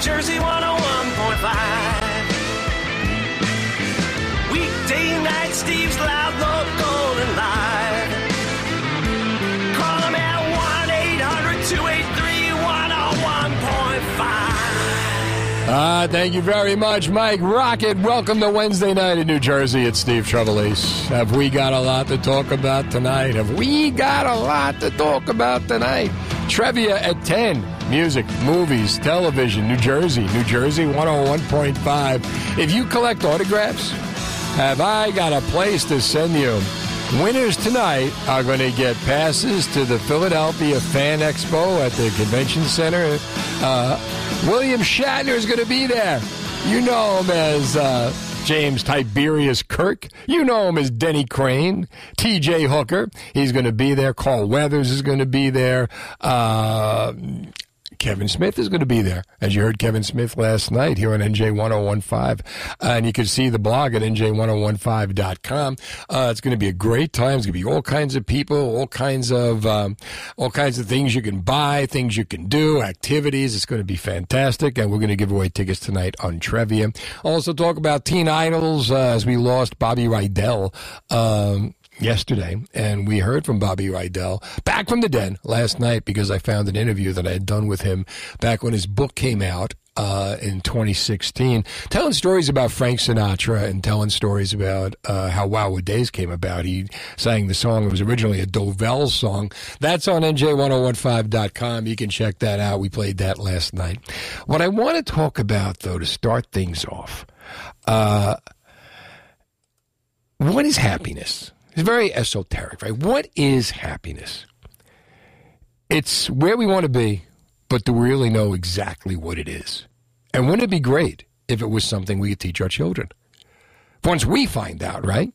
Jersey 101.5. Weekday night, Steve's loud, local, and live. Ah, thank you very much, Mike Rocket. Welcome to Wednesday night in New Jersey. It's Steve Trevelise. Have we got a lot to talk about tonight? Have we got a lot to talk about tonight? Trivia at 10. Music, movies, television, New Jersey, New Jersey 101.5. If you collect autographs, have I got a place to send you? Winners tonight are going to get passes to the Philadelphia Fan Expo at the Convention Center. Uh, William Shatner is going to be there. You know him as uh, James Tiberius Kirk. You know him as Denny Crane. T.J. Hooker. He's going to be there. Carl Weathers is going to be there. Uh, Kevin Smith is going to be there, as you heard Kevin Smith last night here on NJ 1015. and you can see the blog at NJ1015.com. Uh, it's going to be a great time. It's going to be all kinds of people, all kinds of, um, all kinds of things you can buy, things you can do, activities. It's going to be fantastic. And we're going to give away tickets tonight on Trivia. Also talk about Teen Idols, uh, as we lost Bobby Rydell. Um, yesterday, and we heard from Bobby Rydell back from the den last night because I found an interview that I had done with him back when his book came out. Uh, in 2016, telling stories about Frank Sinatra and telling stories about uh, how Wildwood Days came about. He sang the song. It was originally a Dovell song. That's on NJ1015.com. You can check that out. We played that last night. What I want to talk about, though, to start things off, uh, what is happiness? It's very esoteric, right? What is happiness? It's where we want to be, but do we really know exactly what it is? And wouldn't it be great if it was something we could teach our children? Once we find out, right?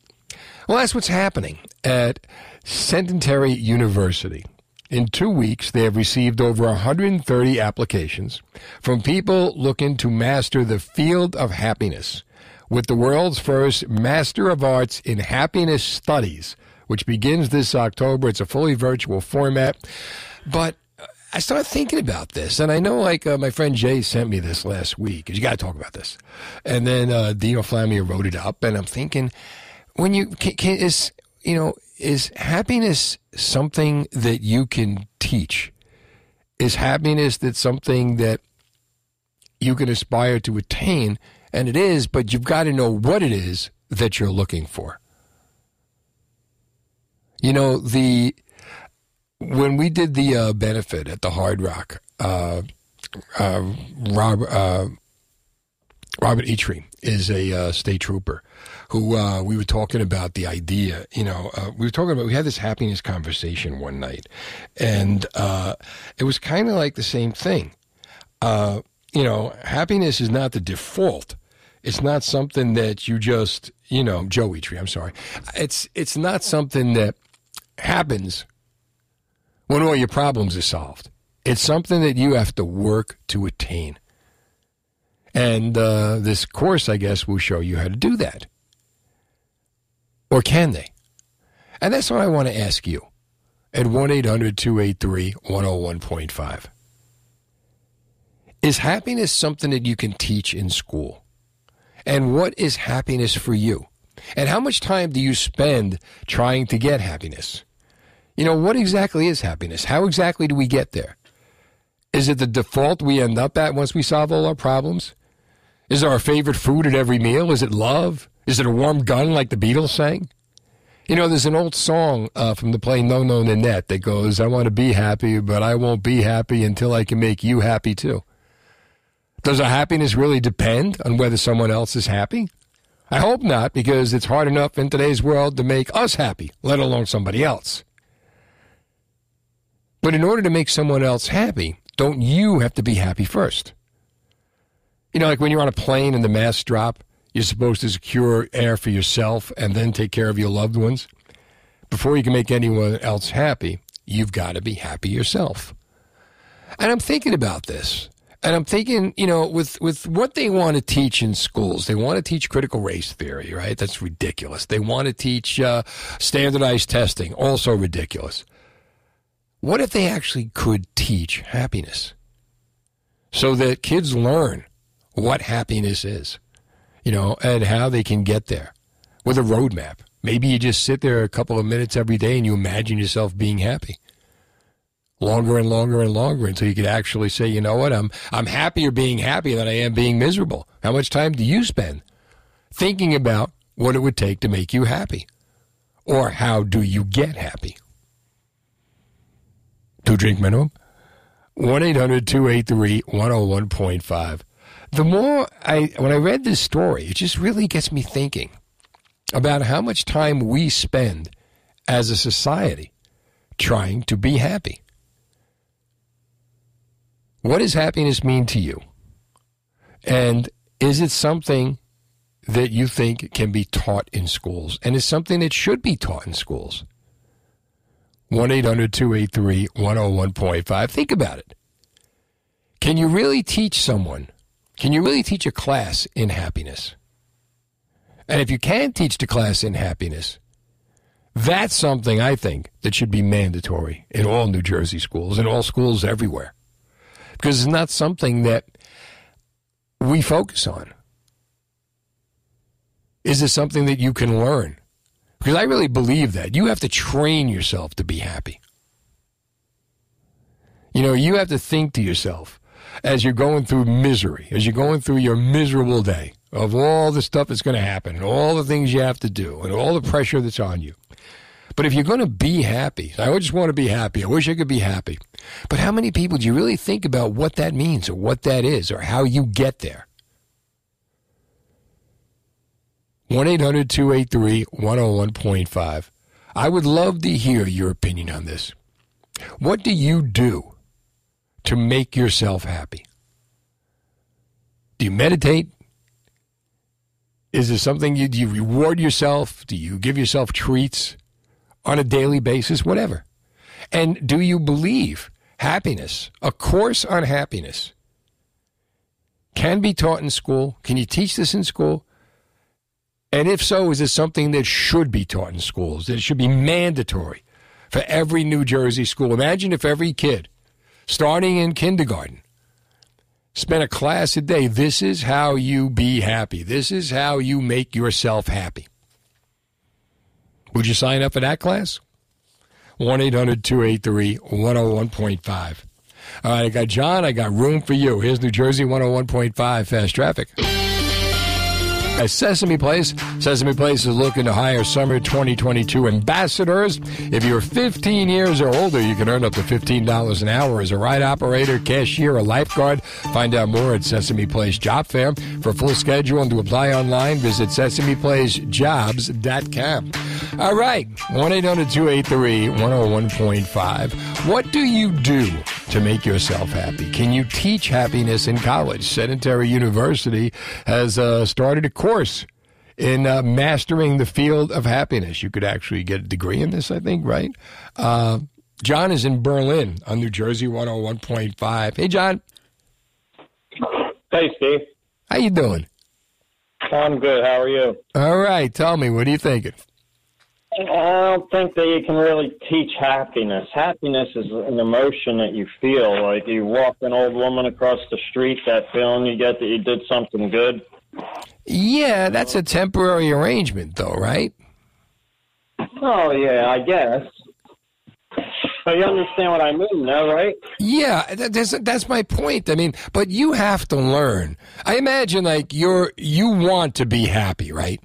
Well, that's what's happening at Centenary University. In two weeks, they have received over 130 applications from people looking to master the field of happiness with the world's first Master of Arts in Happiness Studies, which begins this October. It's a fully virtual format. But uh, I started thinking about this, and I know, like, uh, my friend Jay sent me this last week, you got to talk about this. And then uh, Dino Flammia wrote it up, and I'm thinking, when you can, can, is, you know, is happiness something that you can teach? Is happiness that something that you can aspire to attain? And it is, but you've got to know what it is that you're looking for. You know, the when we did the uh, benefit at the Hard Rock, uh, uh, Rob, uh, Robert Eitry is a uh, state trooper who uh, we were talking about the idea. You know, uh, we were talking about we had this happiness conversation one night, and uh, it was kind of like the same thing. Uh, you know, happiness is not the default. It's not something that you just, you know, Joe Eitry. I'm sorry. It's it's not something that happens when all your problems are solved. It's something that you have to work to attain. And uh, this course, I guess, will show you how to do that. Or can they? And that's what I want to ask you at 1 800 283 101.5. Is happiness something that you can teach in school? And what is happiness for you? And how much time do you spend trying to get happiness? You know, what exactly is happiness? How exactly do we get there? Is it the default we end up at once we solve all our problems? Is it our favorite food at every meal? Is it love? Is it a warm gun like the Beatles sang? You know, there's an old song uh, from the play No No Nanette that goes, I want to be happy, but I won't be happy until I can make you happy too. Does our happiness really depend on whether someone else is happy? I hope not, because it's hard enough in today's world to make us happy, let alone somebody else. But in order to make someone else happy, don't you have to be happy first? You know, like when you're on a plane and the masks drop, you're supposed to secure air for yourself and then take care of your loved ones. Before you can make anyone else happy, you've got to be happy yourself. And I'm thinking about this. And I'm thinking, you know, with, with what they want to teach in schools, they want to teach critical race theory, right? That's ridiculous. They want to teach uh, standardized testing, also ridiculous. What if they actually could teach happiness so that kids learn what happiness is, you know, and how they can get there with a roadmap? Maybe you just sit there a couple of minutes every day and you imagine yourself being happy longer and longer and longer until you could actually say, you know what, I'm I'm happier being happy than I am being miserable. How much time do you spend thinking about what it would take to make you happy? Or how do you get happy? Two drink minimum? 1 800 283 101.5. The more I, when I read this story, it just really gets me thinking about how much time we spend as a society trying to be happy. What does happiness mean to you? And is it something that you think can be taught in schools? And is something that should be taught in schools? 1 800 283 101.5. Think about it. Can you really teach someone? Can you really teach a class in happiness? And if you can teach the class in happiness, that's something I think that should be mandatory in all New Jersey schools, in all schools everywhere. Because it's not something that we focus on. Is it something that you can learn? Because I really believe that. You have to train yourself to be happy. You know, you have to think to yourself as you're going through misery, as you're going through your miserable day of all the stuff that's going to happen and all the things you have to do and all the pressure that's on you. But if you're going to be happy, I just want to be happy. I wish I could be happy. But how many people do you really think about what that means or what that is or how you get there? 1 800 283 101.5. I would love to hear your opinion on this. What do you do to make yourself happy? Do you meditate? Is there something you do you reward yourself? Do you give yourself treats on a daily basis? Whatever. And do you believe happiness, a course on happiness, can be taught in school? Can you teach this in school? And if so, is it something that should be taught in schools? That it should be mandatory for every New Jersey school? Imagine if every kid, starting in kindergarten, spent a class a day. This is how you be happy. This is how you make yourself happy. Would you sign up for that class? 1 800 283 101.5. All right, I got John. I got room for you. Here's New Jersey 101.5 Fast Traffic at Sesame Place. Sesame Place is looking to hire summer 2022 ambassadors. If you're 15 years or older, you can earn up to $15 an hour as a ride operator, cashier, or lifeguard. Find out more at Sesame Place Job Fair. For full schedule and to apply online, visit sesameplacejobs.com. All right, 1 800 283 101.5. What do you do to make yourself happy? Can you teach happiness in college? Centenary University has uh, started a course in uh, mastering the field of happiness. You could actually get a degree in this, I think, right? Uh, John is in Berlin on New Jersey 101.5. Hey, John. Hey, Steve. How you doing? I'm good. How are you? All right. Tell me, what are you thinking? I don't think that you can really teach happiness. Happiness is an emotion that you feel. Like you walk an old woman across the street, that feeling you get that you did something good. Yeah, that's a temporary arrangement, though, right? Oh, yeah, I guess. But you understand what I mean, though, right? Yeah, that's that's my point. I mean, but you have to learn. I imagine like you're you want to be happy, right?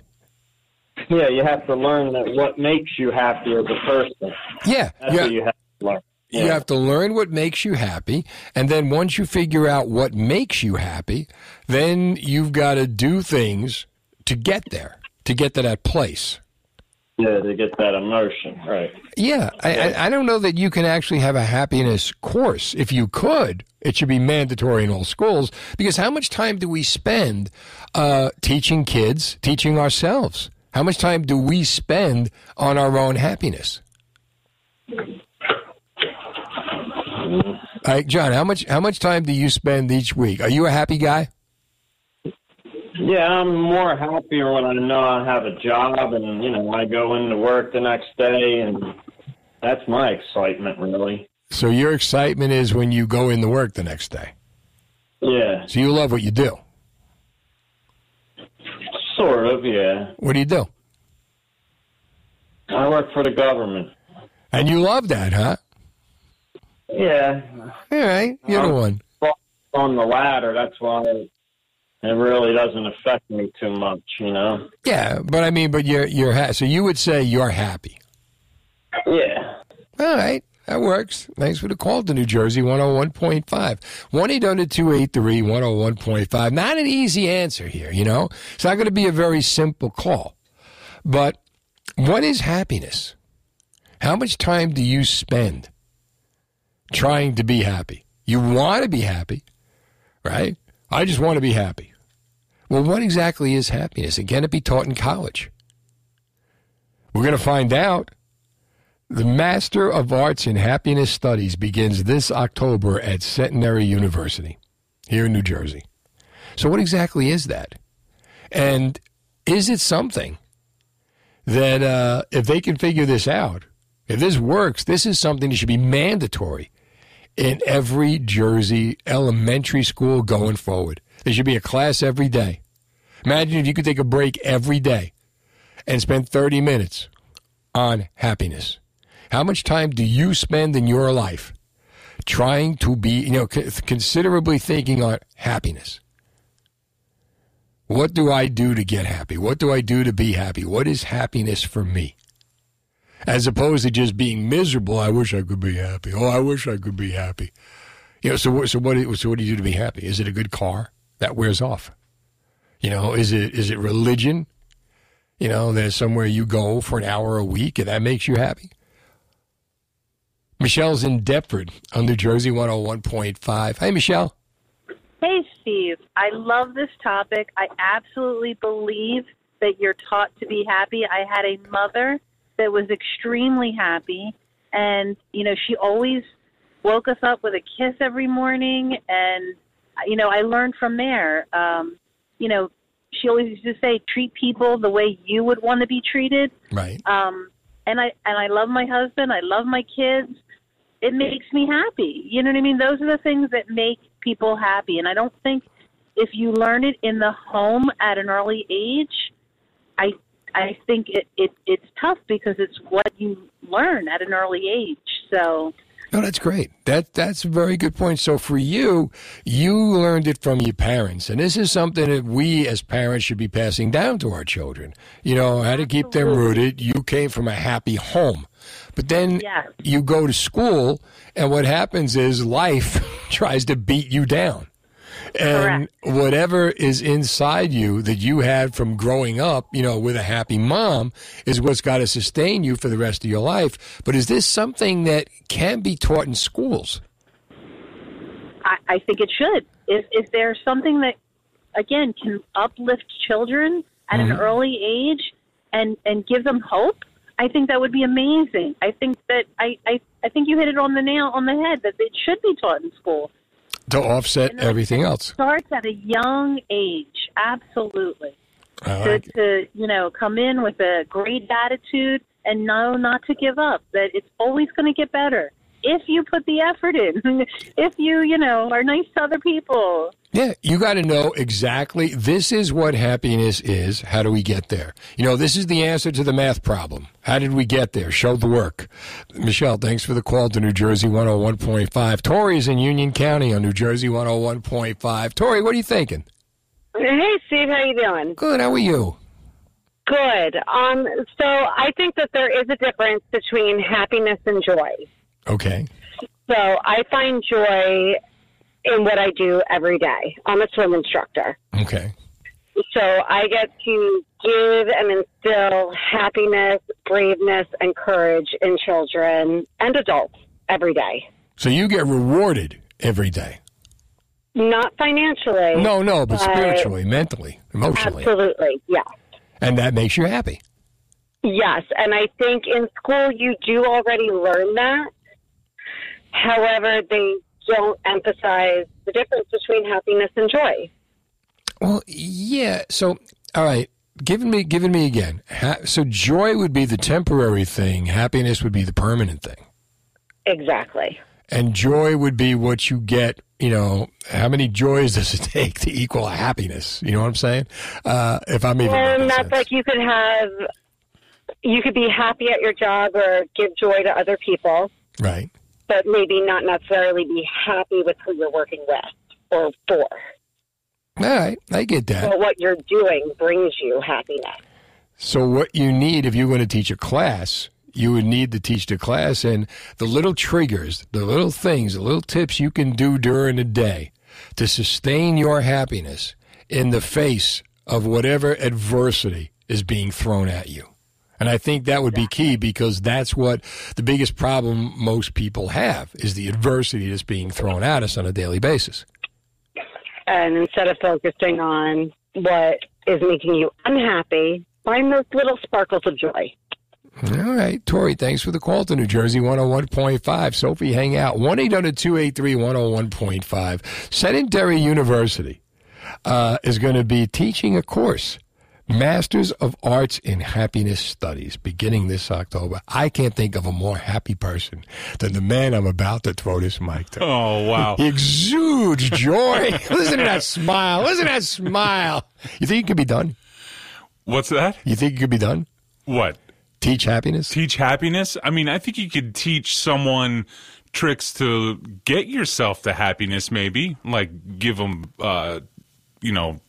Yeah, you have to learn that what makes you happy as a person. Yeah, That's yeah. what you have to learn. You have to learn what makes you happy, and then once you figure out what makes you happy, then you've got to do things to get there, to get to that place. Yeah, to get that emotion, right? Yeah, I, I, I don't know that you can actually have a happiness course. If you could, it should be mandatory in all schools because how much time do we spend uh, teaching kids, teaching ourselves? How much time do we spend on our own happiness? All right, John, how much how much time do you spend each week? Are you a happy guy? Yeah, I'm more happier when I know I have a job and you know I go into work the next day, and that's my excitement, really. So your excitement is when you go into work the next day. Yeah, So you love what you do. Sort of. Yeah, What do you do? I work for the government. And you love that, huh? Yeah, All right, you're the one. on the ladder. That's why it really doesn't affect me too much, you know. Yeah, but I mean, but you're you're ha- so you would say you're happy. Yeah. All right, that works. Thanks for the call to New Jersey 101.5. 1 800 283 101.5. Not an easy answer here, you know? It's not going to be a very simple call. But what is happiness? How much time do you spend trying to be happy? You want to be happy, right? I just want to be happy. Well, what exactly is happiness? Can it be taught in college? We're going to find out. The Master of Arts in Happiness Studies begins this October at Centenary University here in New Jersey. So, what exactly is that? And is it something that uh, if they can figure this out, if this works, this is something that should be mandatory in every Jersey elementary school going forward? There should be a class every day. Imagine if you could take a break every day and spend 30 minutes on happiness. How much time do you spend in your life trying to be, you know, considerably thinking on happiness? What do I do to get happy? What do I do to be happy? What is happiness for me? As opposed to just being miserable, I wish I could be happy. Oh, I wish I could be happy. You know, so what, so what, so what do you do to be happy? Is it a good car? That wears off. You know, is it, is it religion? You know, there's somewhere you go for an hour a week and that makes you happy. Michelle's in Deptford on New Jersey 101.5. Hey, Michelle. Hey, Steve. I love this topic. I absolutely believe that you're taught to be happy. I had a mother that was extremely happy, and, you know, she always woke us up with a kiss every morning, and, you know, I learned from there. Um, you know, she always used to say, treat people the way you would want to be treated. Right. Um, and I and I love my husband. I love my kids. It makes me happy. You know what I mean? Those are the things that make people happy. And I don't think if you learn it in the home at an early age, I I think it, it it's tough because it's what you learn at an early age. So No, that's great. That that's a very good point. So for you, you learned it from your parents, and this is something that we as parents should be passing down to our children. You know how to keep them rooted. You came from a happy home, but then you go to school, and what happens is life tries to beat you down. And whatever is inside you that you had from growing up, you know, with a happy mom is what's got to sustain you for the rest of your life. But is this something that can be taught in schools? I, I think it should. If if there's something that again can uplift children at an mm-hmm. early age and and give them hope, I think that would be amazing. I think that I, I I think you hit it on the nail on the head that it should be taught in school. To offset everything else. Starts at a young age, absolutely. To, to you know come in with a great attitude and know not to give up. That it's always going to get better if you put the effort in. if you you know are nice to other people. Yeah, you got to know exactly this is what happiness is. How do we get there? You know, this is the answer to the math problem. How did we get there? Show the work. Michelle, thanks for the call to New Jersey 101.5. Tori's in Union County on New Jersey 101.5. Tori, what are you thinking? Hey, Steve, how you doing? Good. How are you? Good. Um, so I think that there is a difference between happiness and joy. Okay. So I find joy in what I do every day. I'm a swim instructor. Okay. So I get to give and instill happiness, braveness, and courage in children and adults every day. So you get rewarded every day. Not financially. No, no, but But- spiritually, mentally, emotionally. Absolutely, yes. And that makes you happy. Yes, and I think in school you do already learn that. However, they don't emphasize the difference between happiness and joy. Well, yeah. So, all right, giving me, giving me again. Ha- so, joy would be the temporary thing. Happiness would be the permanent thing. Exactly. And joy would be what you get. You know, how many joys does it take to equal happiness? You know what I'm saying? Uh, if I'm even. And that's sense. like you could have, you could be happy at your job or give joy to other people, right. But maybe not necessarily be happy with who you're working with or for. All right, I get that. But what you're doing brings you happiness. So what you need if you're going to teach a class, you would need to teach the class and the little triggers, the little things, the little tips you can do during the day to sustain your happiness in the face of whatever adversity is being thrown at you. And I think that would be key because that's what the biggest problem most people have is the adversity that's being thrown at us on a daily basis. And instead of focusing on what is making you unhappy, find those little sparkles of joy. All right, Tori, thanks for the call to New Jersey 101.5. Sophie, hang out. 1 800 283 101.5. Centenary University uh, is going to be teaching a course, Masters of Arts in Happiness Studies, beginning this October. I can't think of a more happy person than the man I'm about to throw this mic to. Oh wow! He exudes joy. Listen to that smile. Listen to that smile. You think it could be done? What's that? You think it could be done? What? Teach happiness? Teach happiness? I mean, I think you could teach someone tricks to get yourself to happiness. Maybe like give them, uh, you know,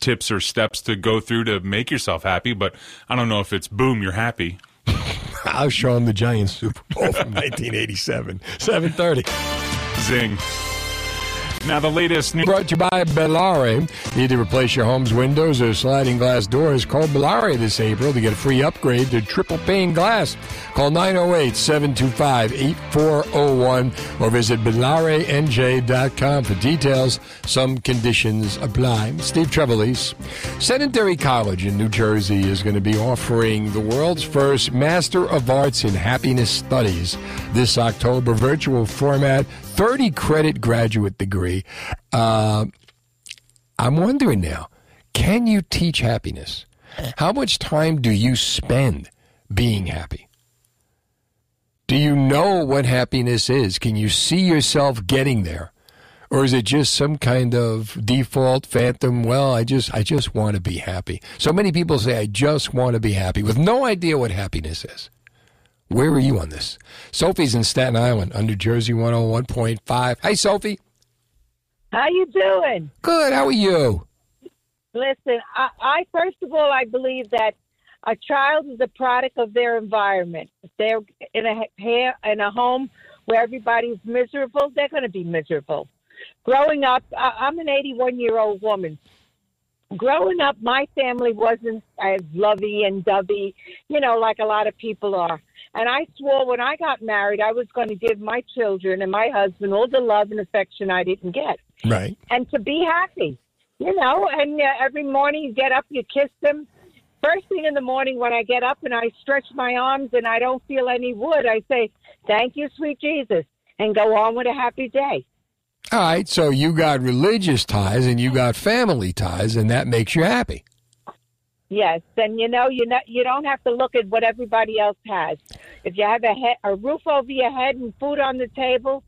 tips or steps to go through to make yourself happy. But I don't know if it's boom, you're happy. I'll show him the Giants Super Bowl from 1987, 7:30. Zing. Now the latest new. Brought to you by Bellare. Need to replace your home's windows or sliding glass doors? Call Bellare this April to get a free upgrade to triple pane glass. Call 908-725-8401 or visit BellareNJ.com for details. Some conditions apply. Steve Trevelise. Centenary College in New Jersey is going to be offering the world's first Master of Arts in Happiness Studies this October, virtual format, 30 credit graduate degree. Uh, I'm wondering now, can you teach happiness? How much time do you spend being happy? Do you know what happiness is? Can you see yourself getting there? Or is it just some kind of default phantom, well, I just I just want to be happy. So many people say I just want to be happy with no idea what happiness is. Where are you on this? Sophie's in Staten Island on New Jersey 101.5. Hi Sophie. How you doing? Good. How are you? Listen, I, I first of all, I believe that a child is a product of their environment. If they're in a in a home where everybody's miserable, they're going to be miserable. Growing up, I'm an 81 year old woman. Growing up, my family wasn't as lovey and dovey, you know, like a lot of people are. And I swore when I got married, I was going to give my children and my husband all the love and affection I didn't get Right. and to be happy, you know. And uh, every morning you get up, you kiss them. First thing in the morning when I get up and I stretch my arms and I don't feel any wood, I say, "Thank you, sweet Jesus," and go on with a happy day. All right. So you got religious ties and you got family ties, and that makes you happy. Yes, and you know you know you don't have to look at what everybody else has. If you have a head, a roof over your head and food on the table,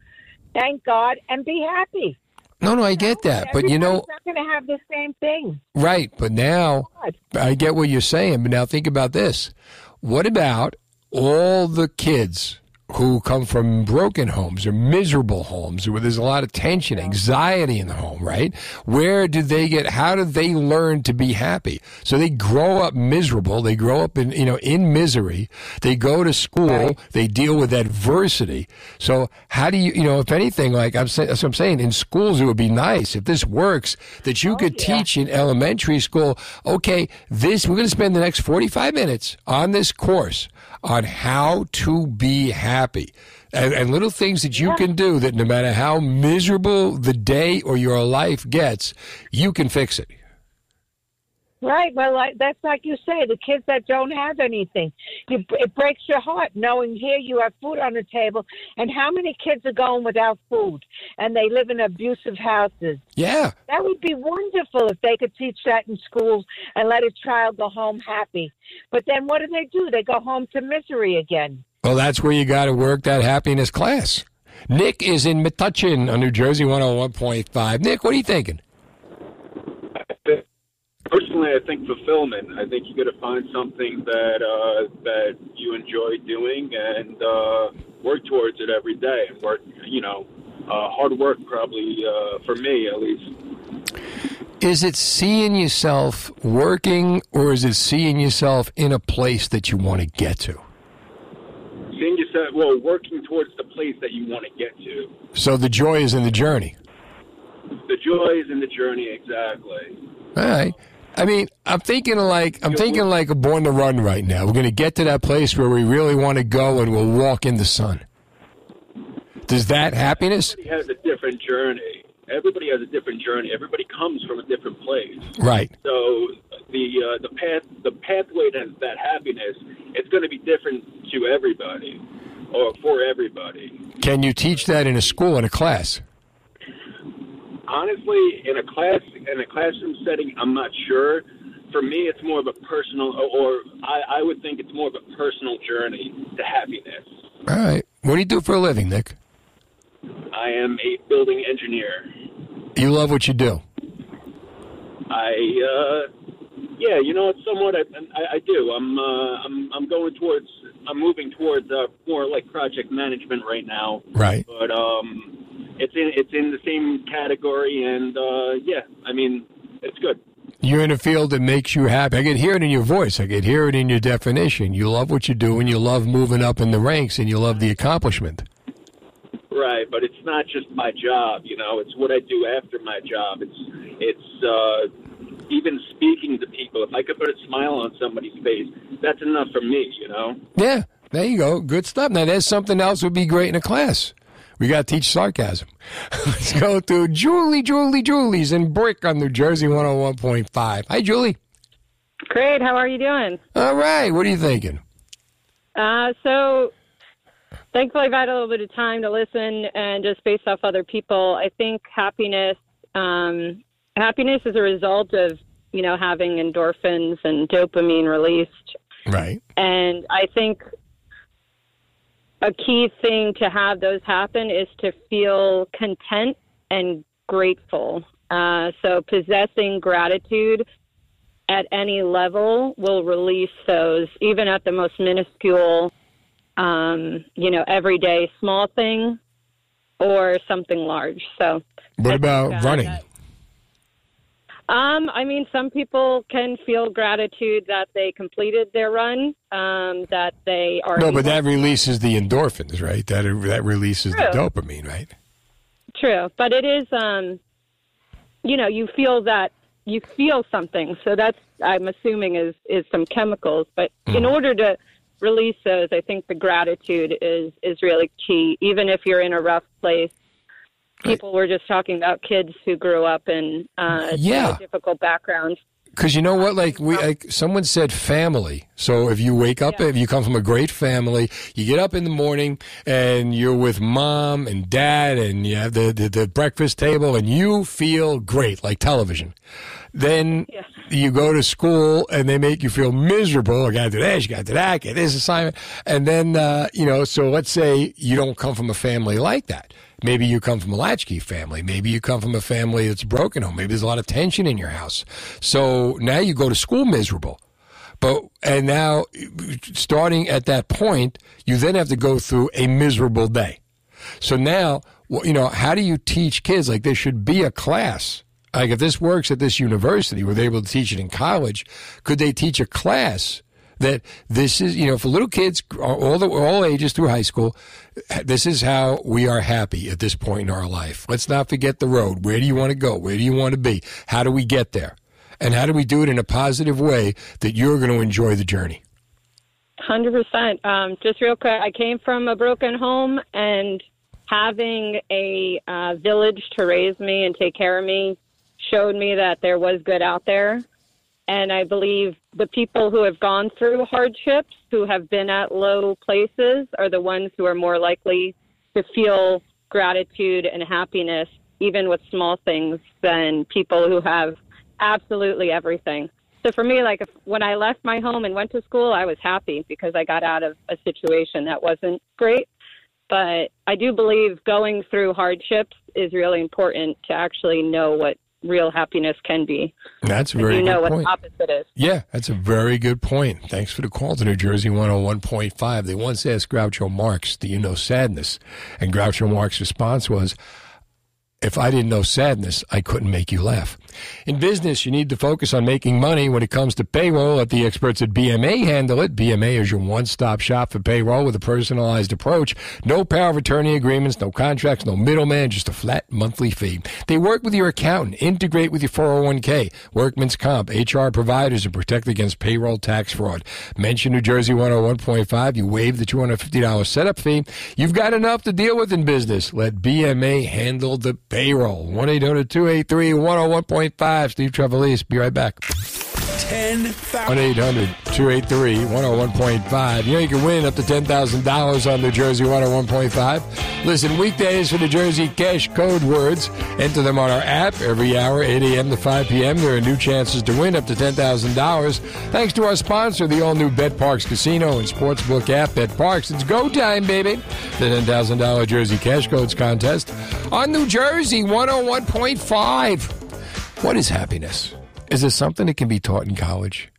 thank God and be happy. No, no, I get that. But you know, not going to have the same thing. right. But now. I get what you're saying. But now think about this. What about all the kids who come from broken homes or miserable homes where there's a lot of tension, anxiety in the home, right? Where do they get, how do they learn to be happy? So they grow up miserable. They grow up in, you know, in misery. They go to school. They deal with adversity. So how do you, you know, if anything, like I'm saying, that's what I'm saying, in schools, it would be nice if this works that you oh, could teach in elementary school, okay, this, we're going to spend the next 45 minutes on this course on how to be happy. And, and little things that you can do that no matter how miserable the day or your life gets, you can fix it. Right. Well, like, that's like you say, the kids that don't have anything. You, it breaks your heart knowing here you have food on the table. And how many kids are going without food and they live in abusive houses? Yeah. That would be wonderful if they could teach that in schools and let a child go home happy. But then what do they do? They go home to misery again. Well, that's where you got to work that happiness class. Nick is in Metuchen on New Jersey 101.5. Nick, what are you thinking? Personally, I think fulfillment. I think you got to find something that uh, that you enjoy doing and uh, work towards it every day. And work, you know, uh, hard work probably uh, for me at least. Is it seeing yourself working or is it seeing yourself in a place that you want to get to? Seeing yourself, well, working towards the place that you want to get to. So the joy is in the journey. The joy is in the journey, exactly. All right. I mean, I'm thinking like I'm thinking like a born to run right now. We're going to get to that place where we really want to go, and we'll walk in the sun. Does that happiness? Everybody has a different journey. Everybody has a different journey. Everybody comes from a different place. Right. So the uh, the path the pathway to that happiness it's going to be different to everybody or for everybody. Can you teach that in a school in a class? Honestly, in a class in a classroom setting, I'm not sure. For me, it's more of a personal, or I, I would think it's more of a personal journey to happiness. All right. What do you do for a living, Nick? I am a building engineer. You love what you do. I, uh, yeah, you know, it's somewhat. I, I, I do. I'm, uh, I'm, I'm going towards. I'm moving towards uh, more like project management right now. Right. But um, it's in it's in the same category, and uh, yeah, I mean, it's good. You're in a field that makes you happy. I can hear it in your voice. I can hear it in your definition. You love what you do, and you love moving up in the ranks, and you love the accomplishment. Right, but it's not just my job. You know, it's what I do after my job. It's it's uh, even speaking to people. If I could put a smile on somebody's face, that's enough for me. You know. Yeah, there you go. Good stuff. Now, there's something else would be great in a class. We got to teach sarcasm. Let's go to Julie, Julie, Julie's in Brick on New Jersey 101.5. Hi, Julie. Great. How are you doing? All right. What are you thinking? Uh, so, thankfully, I've had a little bit of time to listen and just based off other people. I think happiness, um, happiness is a result of you know having endorphins and dopamine released, Right. and I think a key thing to have those happen is to feel content and grateful. Uh, so, possessing gratitude at any level will release those, even at the most minuscule, um, you know, everyday small thing or something large. So, What about running? that- um, I mean, some people can feel gratitude that they completed their run, um, that they are. No, but that releases the endorphins, right? That that releases the dopamine, right? True, but it is, um, you know, you feel that you feel something. So that's I'm assuming is is some chemicals. But in order to release those, I think the gratitude is is really key. Even if you're in a rough place, people were just talking about kids who grew up in uh, Yeah. difficult backgrounds. Because you know what, like we, like someone said, family. So if you wake up, if you come from a great family, you get up in the morning and you're with mom and dad, and you have the the, the breakfast table, and you feel great, like television. Then you go to school and they make you feel miserable. I got to do this, you got to do that, get this assignment, and then uh, you know. So let's say you don't come from a family like that. Maybe you come from a latchkey family. Maybe you come from a family that's broken home. Maybe there's a lot of tension in your house. So now you go to school miserable. But and now, starting at that point, you then have to go through a miserable day. So now, you know, how do you teach kids? Like there should be a class. Like if this works at this university, were they able to teach it in college? Could they teach a class that this is, you know, for little kids, all the all ages through high school, this is how we are happy at this point in our life. Let's not forget the road. Where do you want to go? Where do you want to be? How do we get there? And how do we do it in a positive way that you're going to enjoy the journey? Hundred percent. Um, just real quick, I came from a broken home, and having a uh, village to raise me and take care of me showed me that there was good out there. And I believe the people who have gone through hardships, who have been at low places, are the ones who are more likely to feel gratitude and happiness, even with small things, than people who have absolutely everything. So for me, like when I left my home and went to school, I was happy because I got out of a situation that wasn't great. But I do believe going through hardships is really important to actually know what real happiness can be. That's a very you know good what point. the opposite is. Yeah, that's a very good point. Thanks for the call to New Jersey 101.5. They once asked Groucho Marx, Do you know sadness? And Groucho Marx's response was, If I didn't know sadness, I couldn't make you laugh. In business, you need to focus on making money when it comes to payroll. Let the experts at BMA handle it. BMA is your one stop shop for payroll with a personalized approach. No power of attorney agreements, no contracts, no middleman, just a flat monthly fee. They work with your accountant, integrate with your 401k, workman's comp, HR providers, and protect against payroll tax fraud. Mention New Jersey 101.5. You waive the $250 setup fee. You've got enough to deal with in business. Let BMA handle the payroll. 1 800 283 101.5. Steve Trevelise. Be right back. 10,000. 1 800 283 101.5. You know, you can win up to $10,000 on New Jersey 101.5. Listen, weekdays for New Jersey cash code words. Enter them on our app every hour, 8 a.m. to 5 p.m. There are new chances to win up to $10,000. Thanks to our sponsor, the all new BetParx Casino and Sportsbook app, BetParx. It's go time, baby. The $10,000 Jersey cash codes contest on New Jersey 101.5. What is happiness? Is this something that can be taught in college?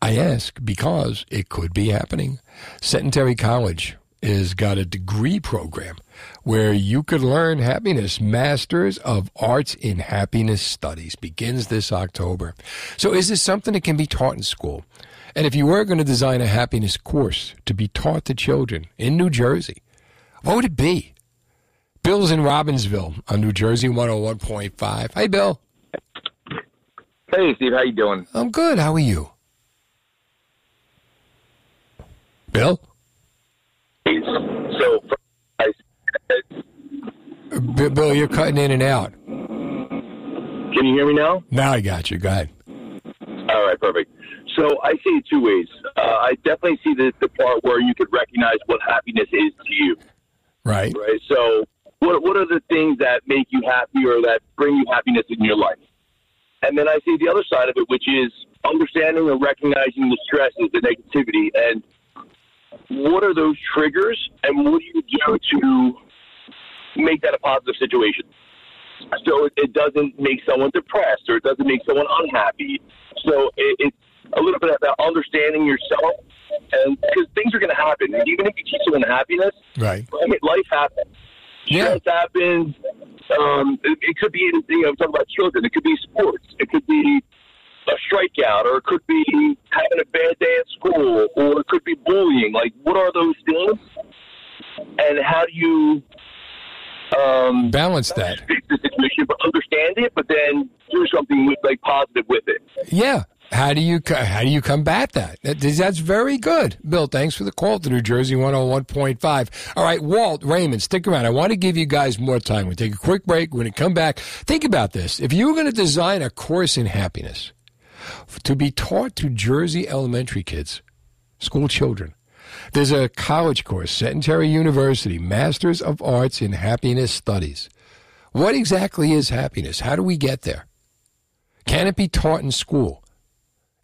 I ask because it could be happening. Centenary College has got a degree program where you could learn happiness. Masters of Arts in Happiness Studies begins this October. So is this something that can be taught in school? And if you were going to design a happiness course to be taught to children in New Jersey, what would it be? Bill's in Robbinsville on New Jersey 101.5. Hey, Bill. Hey, Steve, how you doing? I'm good. How are you? Bill? So, I, B- Bill, you're cutting in and out. can you hear me now? Now I got you. Go ahead. All right, perfect. So I see it two ways. Uh, I definitely see the, the part where you could recognize what happiness is to you. Right. Right. So, what what are the things that make you happy or that bring you happiness in your life? And then I see the other side of it, which is understanding and recognizing the stresses, the negativity, and what are those triggers, and what do you do to make that a positive situation? So it, it doesn't make someone depressed or it doesn't make someone unhappy. So it, it's a little bit about understanding yourself, and because things are going to happen. And even if you teach someone happiness, Right. I mean, life happens. Yeah. Stress happens. Um, it, it could be, you know, I'm talking about children. It could be sports. It could be a strikeout, or it could be having a bad day at school, or it could be bullying. Like, what are those things? And how do you um, balance that? Fix the situation, but understand it, but then do something with, like positive with it. Yeah. How do you how do you combat that? that? That's very good, Bill. Thanks for the call to New Jersey 101.5. All right, Walt Raymond, stick around. I want to give you guys more time. We take a quick break. When we come back, think about this. If you were going to design a course in happiness to be taught to Jersey elementary kids, school children, there's a college course, Centenary University, Masters of Arts in Happiness Studies. What exactly is happiness? How do we get there? Can it be taught in school?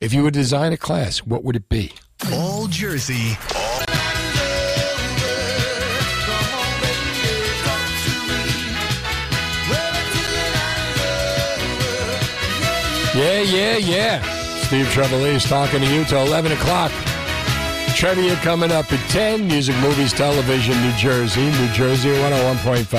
If you would design a class, what would it be? All Jersey. Yeah, yeah, yeah. Steve Trevelise talking to you till 11 o'clock. Trivia coming up at 10. Music, movies, television, New Jersey. New Jersey 101.5.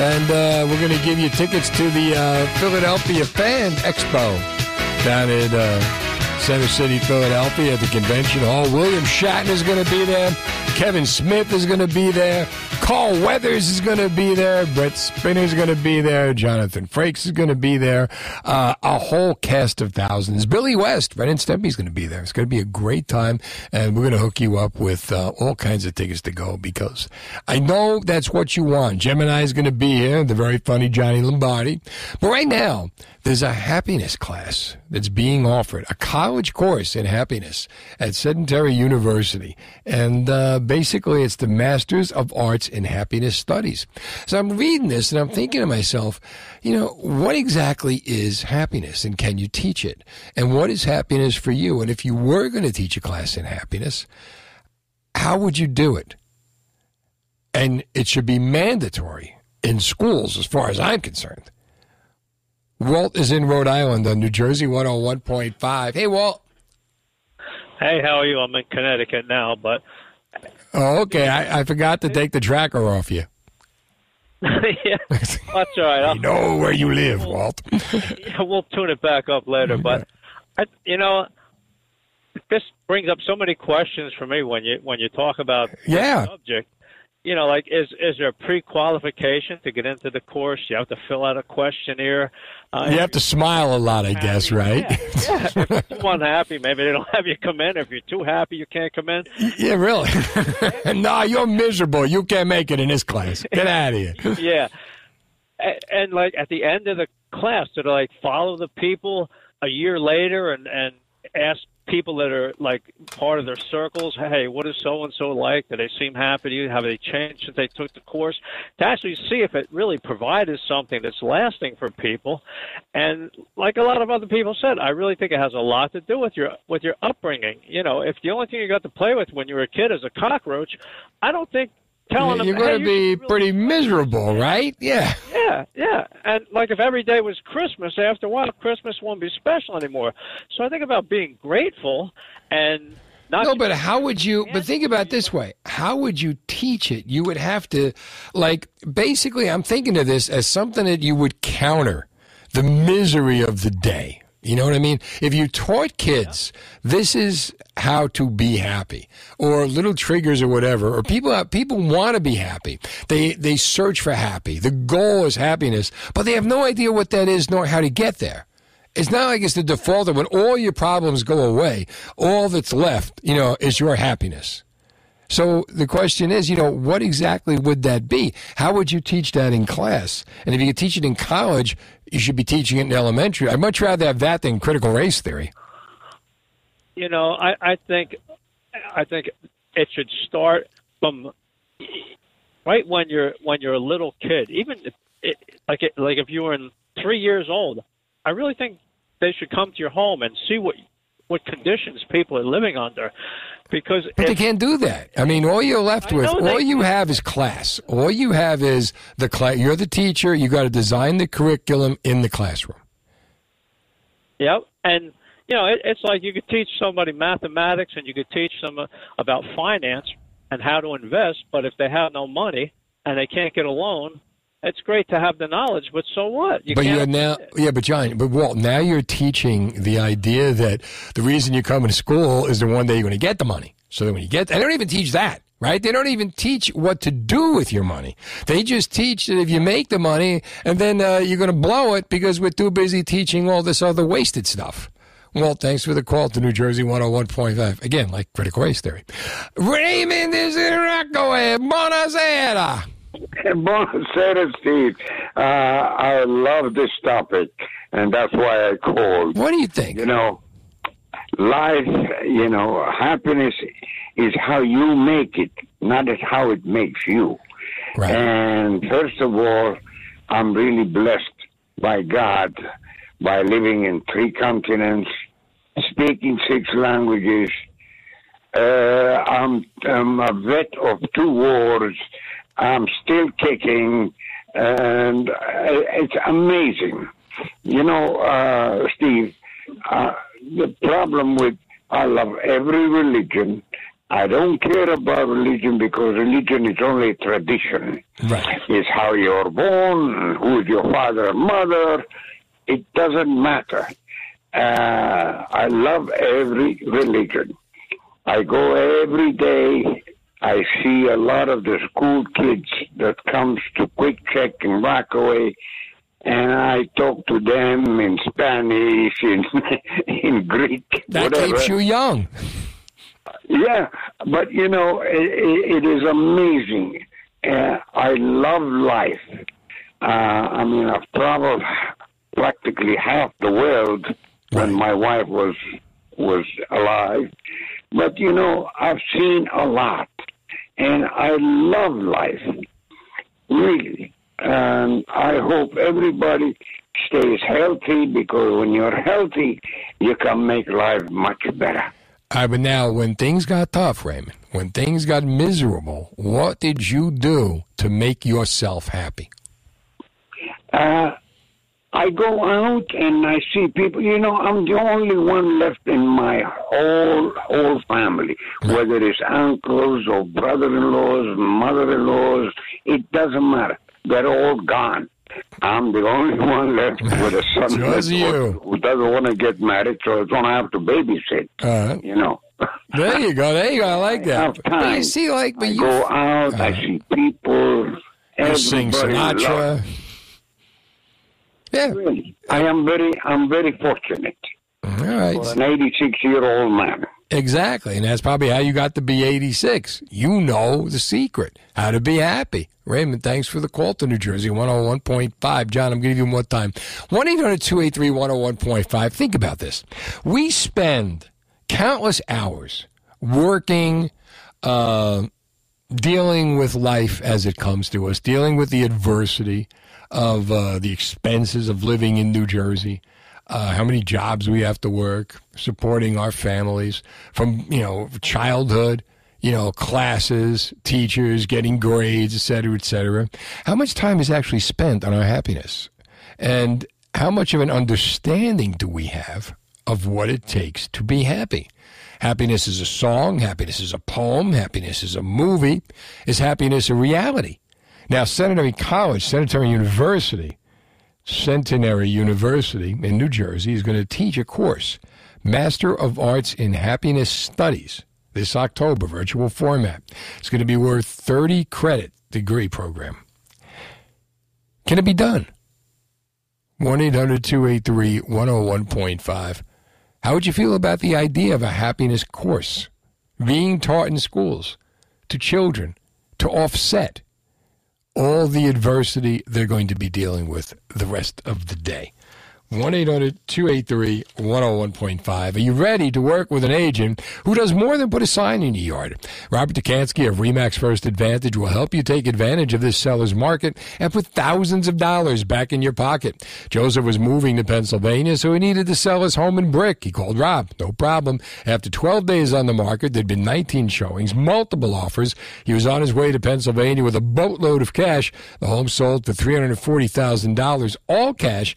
And uh, we're going to give you tickets to the uh, Philadelphia Fan Expo down at uh, Center City, Philadelphia at the Convention Hall. William Shatner is going to be there. Kevin Smith is going to be there. Carl Weathers is going to be there. Brent Spiner is going to be there. Jonathan Frakes is going to be there. Uh, a whole cast of thousands. Billy West, Ren and Stimpy is going to be there. It's going to be a great time, and we're going to hook you up with uh, all kinds of tickets to go because I know that's what you want. Gemini is going to be here. The very funny Johnny Lombardi. But right now, there's a happiness class that's being offered, a college course in happiness at Centenary University. And uh, basically, it's the Masters of Arts in Happiness Studies. So I'm reading this and I'm thinking to myself, you know, what exactly is happiness and can you teach it? And what is happiness for you? And if you were going to teach a class in happiness, how would you do it? And it should be mandatory in schools, as far as I'm concerned. Walt is in Rhode Island on New Jersey 101.5. Hey, Walt. Hey, how are you? I'm in Connecticut now, but Oh, okay. I, I forgot to take the tracker off you. yeah, that's all right. I know where you live, Walt. Yeah, we'll tune it back up later. But I, you know, this brings up so many questions for me when you when you talk about Yeah. the subject. You know, like is is there a pre-qualification to get into the course? You have to fill out a questionnaire. Uh, You have to smile a lot, I guess, right? yeah, if you're too unhappy, maybe they don't have you come in. If you're too happy, you can't come in. Yeah, really. no, you're miserable. You can't make it in this class. Get out of here. yeah. And, and like at the end of the class, to like follow the people a year later and and ask people that are like part of their circles, hey, what is so and so like? Do they seem happy to you? Have they changed since they took the course? To actually see if it really provided something that's lasting for people. And like a lot of other people said, I really think it has a lot to do with your with your upbringing. You know, if the only thing you got to play with when you were a kid is a cockroach, I don't think telling them You're hey, going to you be pretty miserable, right? Yeah. yeah, yeah. And like if every day was Christmas, after a while, Christmas won't be special anymore. So I think about being grateful and not. No, but how would you? But think about this way: How would you teach it? You would have to, like, basically, I'm thinking of this as something that you would counter the misery of the day. You know what I mean? If you taught kids this is how to be happy, or little triggers or whatever, or people people want to be happy. They they search for happy. The goal is happiness, but they have no idea what that is nor how to get there. It's not like it's the default that when all your problems go away, all that's left, you know, is your happiness. So the question is, you know, what exactly would that be? How would you teach that in class? And if you could teach it in college, you should be teaching it in elementary. I'd much rather have that than critical race theory. You know, I, I think, I think it should start from right when you're when you're a little kid. Even if it, like it, like if you were in three years old, I really think they should come to your home and see what what conditions people are living under, because But they can't do that. I mean, all you're left with, they- all you have is class. All you have is the class. You're the teacher. You got to design the curriculum in the classroom. Yep, and you know it, it's like you could teach somebody mathematics and you could teach them uh, about finance and how to invest, but if they have no money and they can't get a loan, it's great to have the knowledge, but so what? You but you're now, yeah, but John, but Walt, now you're teaching the idea that the reason you come to school is the one day you're going to get the money. So that when you get, they don't even teach that, right? They don't even teach what to do with your money. They just teach that if you make the money and then uh, you're going to blow it because we're too busy teaching all this other wasted stuff. Walt, thanks for the call to New Jersey 101.5. Again, like critical race theory. Raymond is in Rockaway. Buonasera, Steve. Uh, I love this topic, and that's why I called. What do you think? You know, life, you know, happiness is how you make it, not how it makes you. Right. And first of all, I'm really blessed by God by living in three continents, speaking six languages. Uh, I'm, I'm a vet of two wars. I'm still kicking, and uh, it's amazing. You know, uh, Steve, uh, the problem with I love every religion. I don't care about religion because religion is only tradition. Right. It's how you're born, who's your father and mother. It doesn't matter. Uh, I love every religion. I go every day. I see a lot of the school kids that comes to Quick Check in Rockaway, and I talk to them in Spanish, in in Greek, That whatever. keeps you young. Yeah, but you know, it, it is amazing. Uh, I love life. Uh, I mean, I've traveled practically half the world when my wife was was alive. But you know, I've seen a lot, and I love life, really. And I hope everybody stays healthy because when you're healthy, you can make life much better. But now, when things got tough, Raymond, when things got miserable, what did you do to make yourself happy? Uh, I go out and I see people. You know, I'm the only one left in my whole whole family. Whether it's uncles or brother-in-laws, mother-in-laws, it doesn't matter. They're all gone. I'm the only one left with a son who doesn't want to get married, so going to have to babysit. Uh, you know. there you go. There you go. I like that. But you see, like, but I you go out. I see people. You sing Sinatra. loves- Yeah. Really, I am very, I'm very fortunate All right. for an 86 year old man. Exactly. And that's probably how you got to be 86. You know the secret, how to be happy. Raymond, thanks for the call to New Jersey, 101.5. John, I'm going to give you more time. 1 800 283 101.5. Think about this. We spend countless hours working, uh, dealing with life as it comes to us, dealing with the adversity of uh, the expenses of living in New Jersey, uh, how many jobs we have to work, supporting our families from you know childhood, you know classes, teachers, getting grades, et cetera, et cetera. How much time is actually spent on our happiness, and how much of an understanding do we have of what it takes to be happy? Happiness is a song. Happiness is a poem. Happiness is a movie. Is happiness a reality? Now, Centenary College, Centenary University, Centenary University in New Jersey is going to teach a course, Master of Arts in Happiness Studies, this October, virtual format. It's going to be worth 30 credit degree program. Can it be done? 1 800 283 101.5. How would you feel about the idea of a happiness course being taught in schools to children to offset all the adversity they're going to be dealing with the rest of the day? 1 800 283 101.5. Are you ready to work with an agent who does more than put a sign in your yard? Robert Dekanski of Remax First Advantage will help you take advantage of this seller's market and put thousands of dollars back in your pocket. Joseph was moving to Pennsylvania, so he needed to sell his home in brick. He called Rob. No problem. After 12 days on the market, there'd been 19 showings, multiple offers. He was on his way to Pennsylvania with a boatload of cash. The home sold for $340,000, all cash,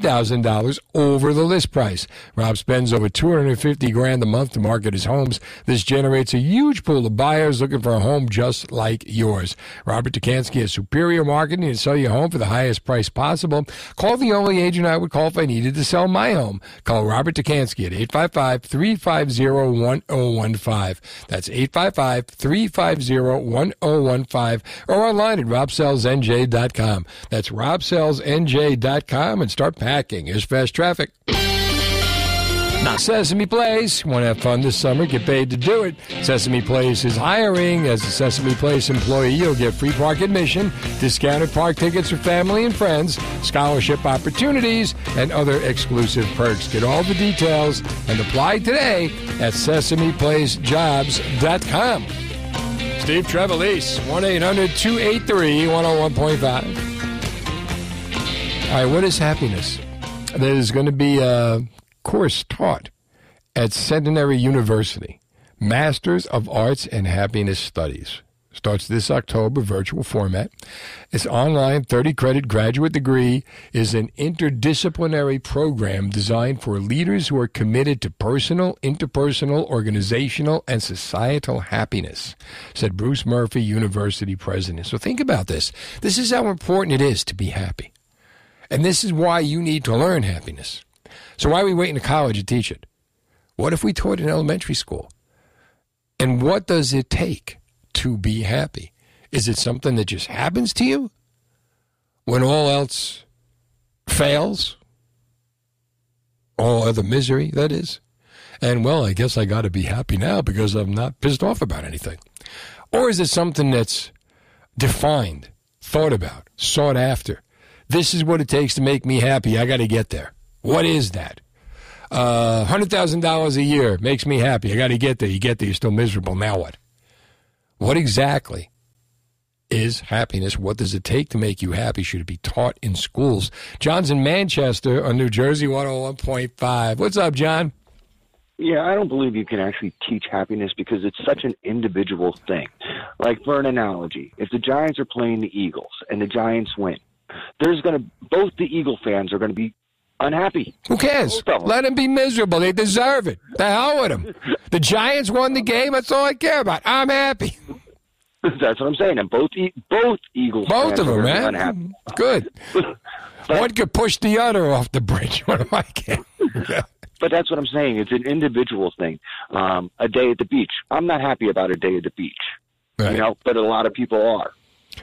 $15,000 over the list price. Rob spends over 250 grand a month to market his homes. This generates a huge pool of buyers looking for a home just like yours. Robert Dekanski has superior marketing to sell your home for the highest price possible. Call the only agent I would call if I needed to sell my home. Call Robert Dekanski at 855-350-1015. That's 855-350-1015 or online at robsellsnj.com. That's robsellsnj.com and start packing. Here's fast traffic. Now, Sesame Place. Want to have fun this summer? Get paid to do it. Sesame Place is hiring. As a Sesame Place employee, you'll get free park admission, discounted park tickets for family and friends, scholarship opportunities, and other exclusive perks. Get all the details and apply today at sesameplacejobs.com. Steve Trevelise, 1 800 283 101.5. All right, what is happiness? There's going to be a course taught at Centenary University, Masters of Arts and Happiness Studies. Starts this October, virtual format. It's online, 30 credit graduate degree is an interdisciplinary program designed for leaders who are committed to personal, interpersonal, organizational, and societal happiness, said Bruce Murphy, University president. So think about this. This is how important it is to be happy. And this is why you need to learn happiness. So why are we waiting to college to teach it? What if we taught it in elementary school? And what does it take to be happy? Is it something that just happens to you when all else fails? All other misery, that is. And well, I guess I got to be happy now because I'm not pissed off about anything. Or is it something that's defined, thought about, sought after? This is what it takes to make me happy. I got to get there. What is that? Uh, $100,000 a year makes me happy. I got to get there. You get there, you're still miserable. Now what? What exactly is happiness? What does it take to make you happy? Should it be taught in schools? John's in Manchester on New Jersey 101.5. What's up, John? Yeah, I don't believe you can actually teach happiness because it's such an individual thing. Like for an analogy, if the Giants are playing the Eagles and the Giants win, there's going to both the Eagle fans are going to be unhappy. Who cares? Let them be miserable. They deserve it. The hell with them. The Giants won the game. That's all I care about. I'm happy. That's what I'm saying. And both both Eagles Both fans of them, man. unhappy. Good. One could push the other off the bridge. What am I getting? But that's what I'm saying. It's an individual thing. Um, a day at the beach. I'm not happy about a day at the beach. You know, but a lot of people are.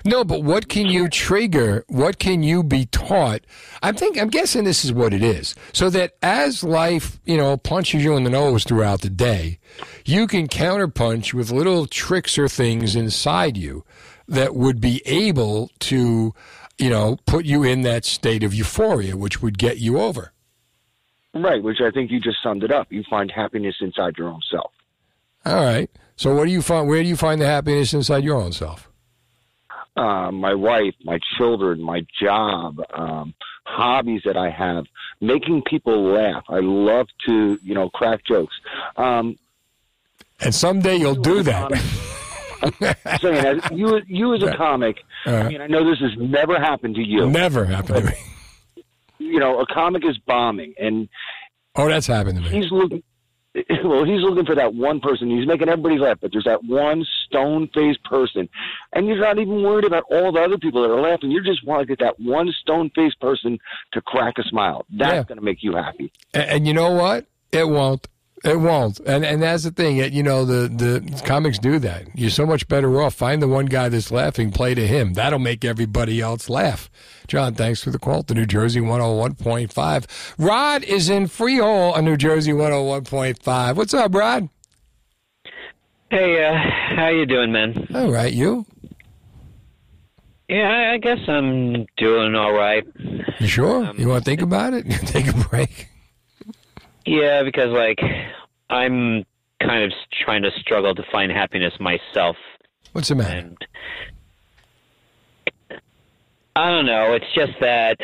No, but what can you trigger? What can you be taught? I'm think I'm guessing this is what it is. So that as life, you know, punches you in the nose throughout the day, you can counterpunch with little tricks or things inside you that would be able to, you know, put you in that state of euphoria, which would get you over. Right, which I think you just summed it up. You find happiness inside your own self. All right. So what do you find? Where do you find the happiness inside your own self? Uh, my wife, my children, my job, um, hobbies that I have, making people laugh. I love to, you know, crack jokes. Um, And someday you'll do that. saying, as you, you as a comic, I mean, I know this has never happened to you. Never happened to me. You know, a comic is bombing, and Oh, that's happened to me. he's looking. Well, he's looking for that one person. He's making everybody laugh, but there's that one stone-faced person, and you're not even worried about all the other people that are laughing. You just want to get that one stone-faced person to crack a smile. That's Yeah. going to make you happy. And, and you know what? It won't. It won't. And and that's the thing. It, you know, the the comics do that. You're so much better off. Find the one guy that's laughing. Play to him. That'll make everybody else laugh. John, thanks for the call to New Jersey 101.5. Rod is in Freehold on New Jersey 101.5. What's up, Rod? Hey, uh, how you doing, man? All right, you? Yeah, I, guess I'm doing all right. You sure? you want to think about it? Take a break. Yeah, because like I'm kind of trying to struggle to find happiness myself. What's the matter? And I don't know. It's just that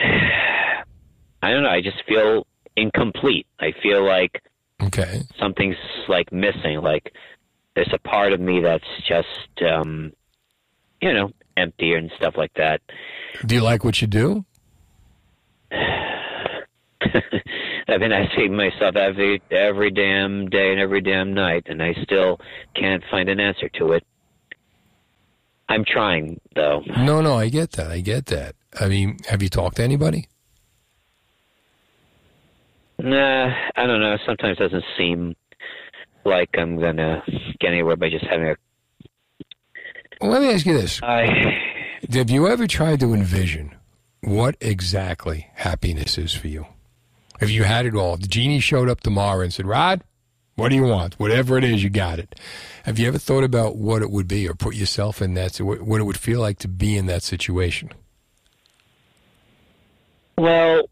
I don't know. I just feel incomplete. I feel like okay something's like missing. Like there's a part of me that's just um, you know empty and stuff like that. Do you like what you do? I've been asking myself every every damn day and every damn night, and I still can't find an answer to it. I'm trying, though. No, no, I get that. I get that. I mean, have you talked to anybody? Nah, I don't know. Sometimes it doesn't seem like I'm gonna get anywhere by just having a. Well, let me ask you this. I Have you ever tried to envision what exactly happiness is for you? If you had it all, the genie showed up tomorrow and said, Rod, what do you want? Whatever it is, you got it. Have you ever thought about what it would be or put yourself in that, what it would feel like to be in that situation? Well,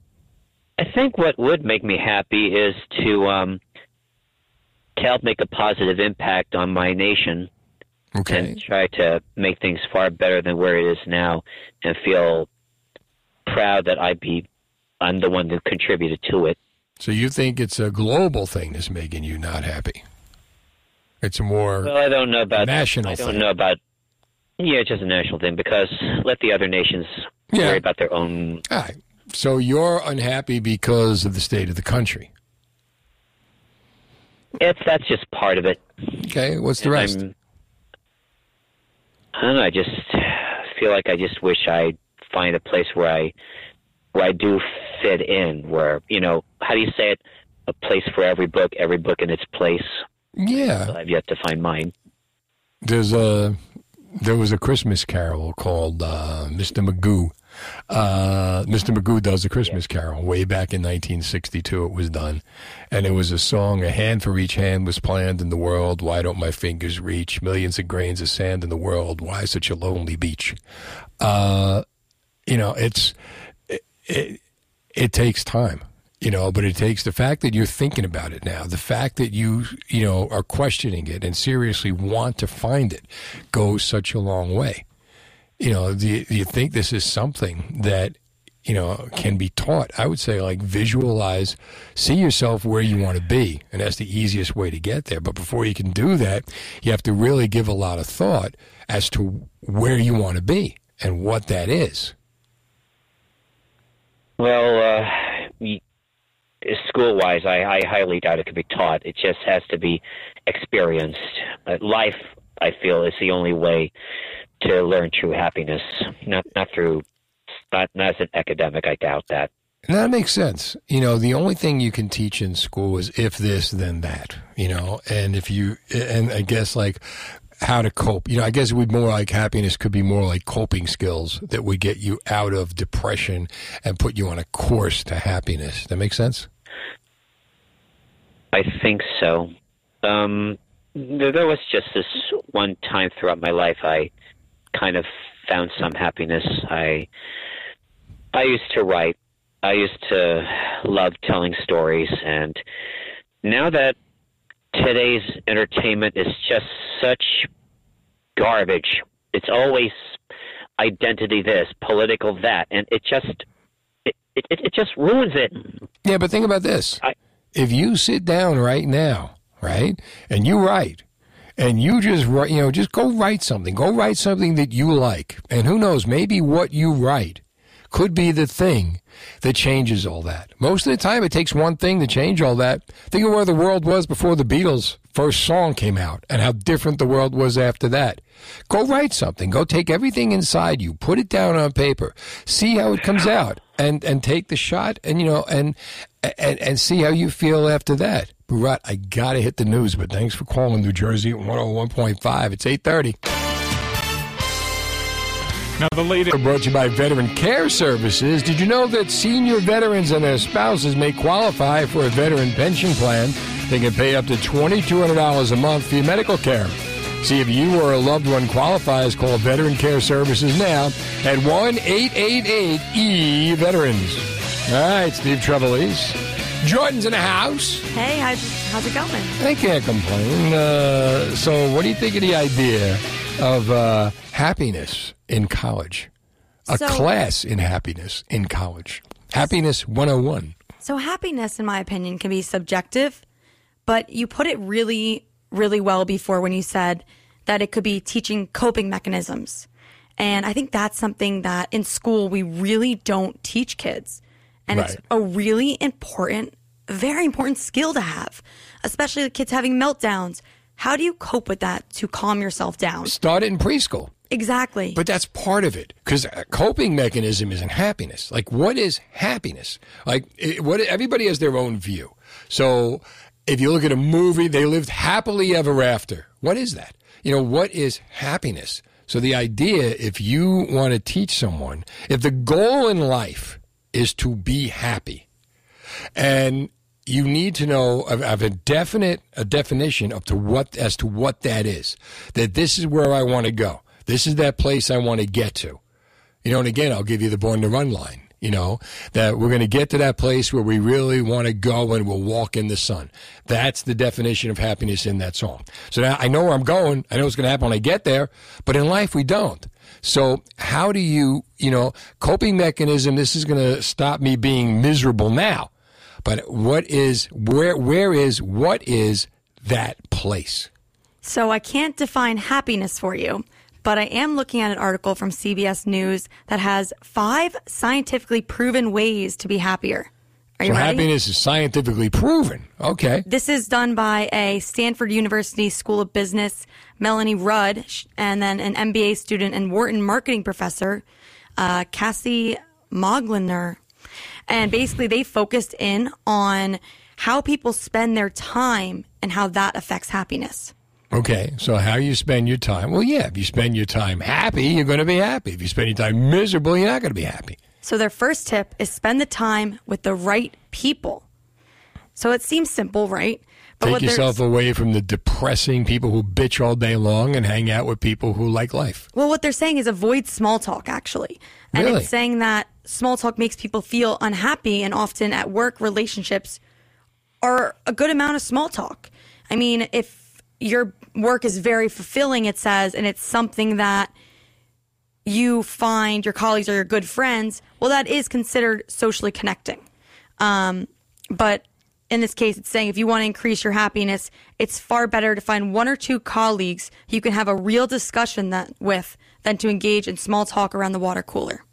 I think what would make me happy is to um to help make a positive impact on my nation. Okay. And try to make things far better than where it is now and feel proud that I be I'm the one that contributed to it. So you think it's a global thing that's making you not happy? It's a more Well, I don't know about national I don't thing. know about Yeah, it's just a national thing because let the other nations Yeah. worry about their own. All right. So you're unhappy because of the state of the country. It's that's just part of it. Okay. What's the And rest? I'm- I don't know. I just feel like I just wish I'd find a place where I where I do fit in. Where you know, how do you say it? A place for every book, every book in its place. Yeah. I've yet to find mine. There's a there was a Christmas Carol called uh, Mr. Magoo. Uh, Mr. Magoo does a Christmas Carol way back in 1962. It was done, and it was a song. A hand for each hand was planned in the world. Why don't my fingers reach millions of grains of sand in the world? Why such a lonely beach? Uh, you know, it's it, it, takes time you know but it takes the fact that you're thinking about it now the fact that you you know are questioning it and seriously want to find it goes such a long way. You know do you, do you think this is something that you know can be taught? I would say like visualize see yourself where you want to be and that's the easiest way to get there. But before you can do that you have to really give a lot of thought as to where you want to be and what that is Well, uh, school wise, I, I highly doubt it could be taught. It just has to be experienced. Life, I feel, is the only way to learn true happiness. Not not through, not, not as an academic. I doubt that. And that makes sense. You know, the only thing you can teach in school is if this, then that, you know, and if you, and I guess like how to cope, you know, I guess it would more like happiness could be more like coping skills that would get you out of depression and put you on a course to happiness. That makes sense? I think so. Um, there, was just this one time throughout my life I kind of found some happiness. I I used to write. I used to love telling stories, and now that today's entertainment is just such garbage, it's always identity this, political that, and it just it it, it just ruins it. Yeah, but think about this. if you sit down right now, right, and you write, and you just write, you know, just go write something. Go write something that you like. And who knows, maybe what you write could be the thing that changes all that. Most of the time, it takes one thing to change all that. Think of where the world was before the Beatles' first song came out and how different the world was after that. Go write something. Go take everything inside you, put it down on paper, see how it comes out, and, and take the shot and, you know, and, and, and see how you feel after that. Barat, I got to hit the news, but thanks for calling New Jersey at 101.5. It's 830. Now, the latest. Brought to you by Veteran Care Services. Did you know that senior veterans and their spouses may qualify for a veteran pension plan? They can pay up to $2,200 a month for your medical care. See if you or a loved one qualifies. Call Veteran Care Services now at 1 888 E Veterans. All right, Steve Trevelise. Jordan's in the house. Hey, how's, how's it going? I can't complain. Uh, so, what do you think of the idea of uh, happiness in college? A So- class in happiness in college. Happiness 101. So, happiness, in my opinion, can be subjective, but you put it really, really well before when you said that it could be teaching coping mechanisms. And I think that's something that in school we really don't teach kids. And it's a really important, very important skill to have, especially the kids having meltdowns. How do you cope with that to calm yourself down? Start it in preschool. Exactly. But that's part of it because a coping mechanism isn't happiness. Like, what is happiness? Like, it, what everybody has their own view. So, if you look at a movie, they lived happily ever after. What is that? You know, what is happiness? So, the idea, if you want to teach someone, if the goal in life is to be happy, and you need to know of, a definite a definition of to what as to what that is. That this is where I want to go. This is that place I want to get to. You know, and again, I'll give you the born to run line. You know, that we're going to get to that place where we really want to go and we'll walk in the sun. That's the definition of happiness in that song. So now I know where I'm going. I know what's going to happen when I get there, but in life we don't. So how do you, you know, coping mechanism, this is going to stop me being miserable now. But what is, where, where is, what is that place? So I can't define happiness for you, but I am looking at an article from CBS News that has five scientifically proven ways to be happier. So ready? happiness is scientifically proven. Okay. This is done by a Stanford University School of Business, Melanie Rudd, and then an MBA student and Wharton marketing professor, uh, Cassie Mogilner. And basically, they focused in on how people spend their time and how that affects happiness. Okay, so how you spend your time? Well, yeah, if you spend your time happy, you're going to be happy. If you spend your time miserable, you're not going to be happy. So, their first tip is spend the time with the right people. So, it seems simple, right? Take yourself away from the depressing people who bitch all day long and hang out with people who like life. Well, what they're saying is avoid small talk, actually. And Really? it's saying that small talk makes people feel unhappy, and often at work, relationships are a good amount of small talk. I mean, if your work is very fulfilling, it says, and it's something that you find your colleagues are your good friends, well, that is considered socially connecting. Um, but in this case, it's saying if you want to increase your happiness, it's far better to find one or two colleagues you can have a real discussion that with than to engage in small talk around the water cooler.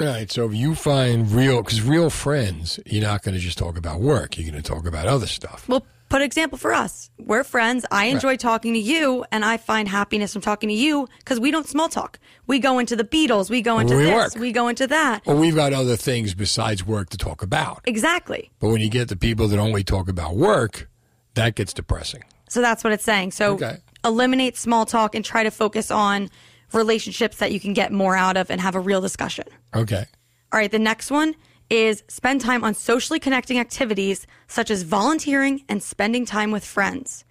All right, so if you find real, because real friends, you're not going to just talk about work. You're going to talk about other stuff. Well, put an example for us. We're friends. I enjoy Right. talking to you, and I find happiness from talking to you because we don't small talk. We go into the Beatles. We go into We this. work. We go into that. Well, we've got other things besides work to talk about. Exactly. But when you get the people that only talk about work, that gets depressing. So that's what it's saying. So Okay. eliminate small talk and try to focus on relationships that you can get more out of and have a real discussion. Okay. All right, the next one is spend time on socially connecting activities such as volunteering and spending time with friends.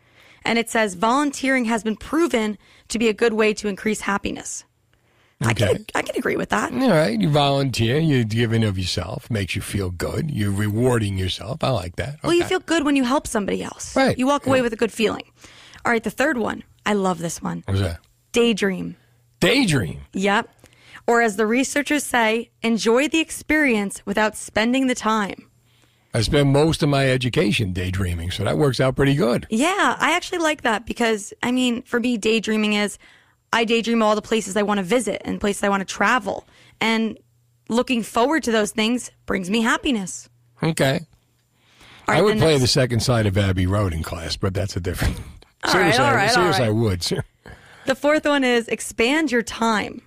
And it says volunteering has been proven to be a good way to increase happiness. I can I can agree with that. All right, you volunteer, you're giving of yourself, makes you feel good. You're rewarding yourself. I like that. Well, you feel good when you help somebody else. Right. You walk away with a good feeling. All right, the third one. I love this one. What's that? Daydream. Daydream. Yep. Or as the researchers say, enjoy the experience without spending the time. I spend most of my education daydreaming, so that works out pretty good. Yeah, I actually like that because, I mean, for me, daydreaming is I daydream all the places I want to visit and places I want to travel. And looking forward to those things brings me happiness. Okay. All I would play the second side of Abbey Road in class, but that's a different. All right, seriously, all I- right, all seriously, I would. The fourth one is expand your time.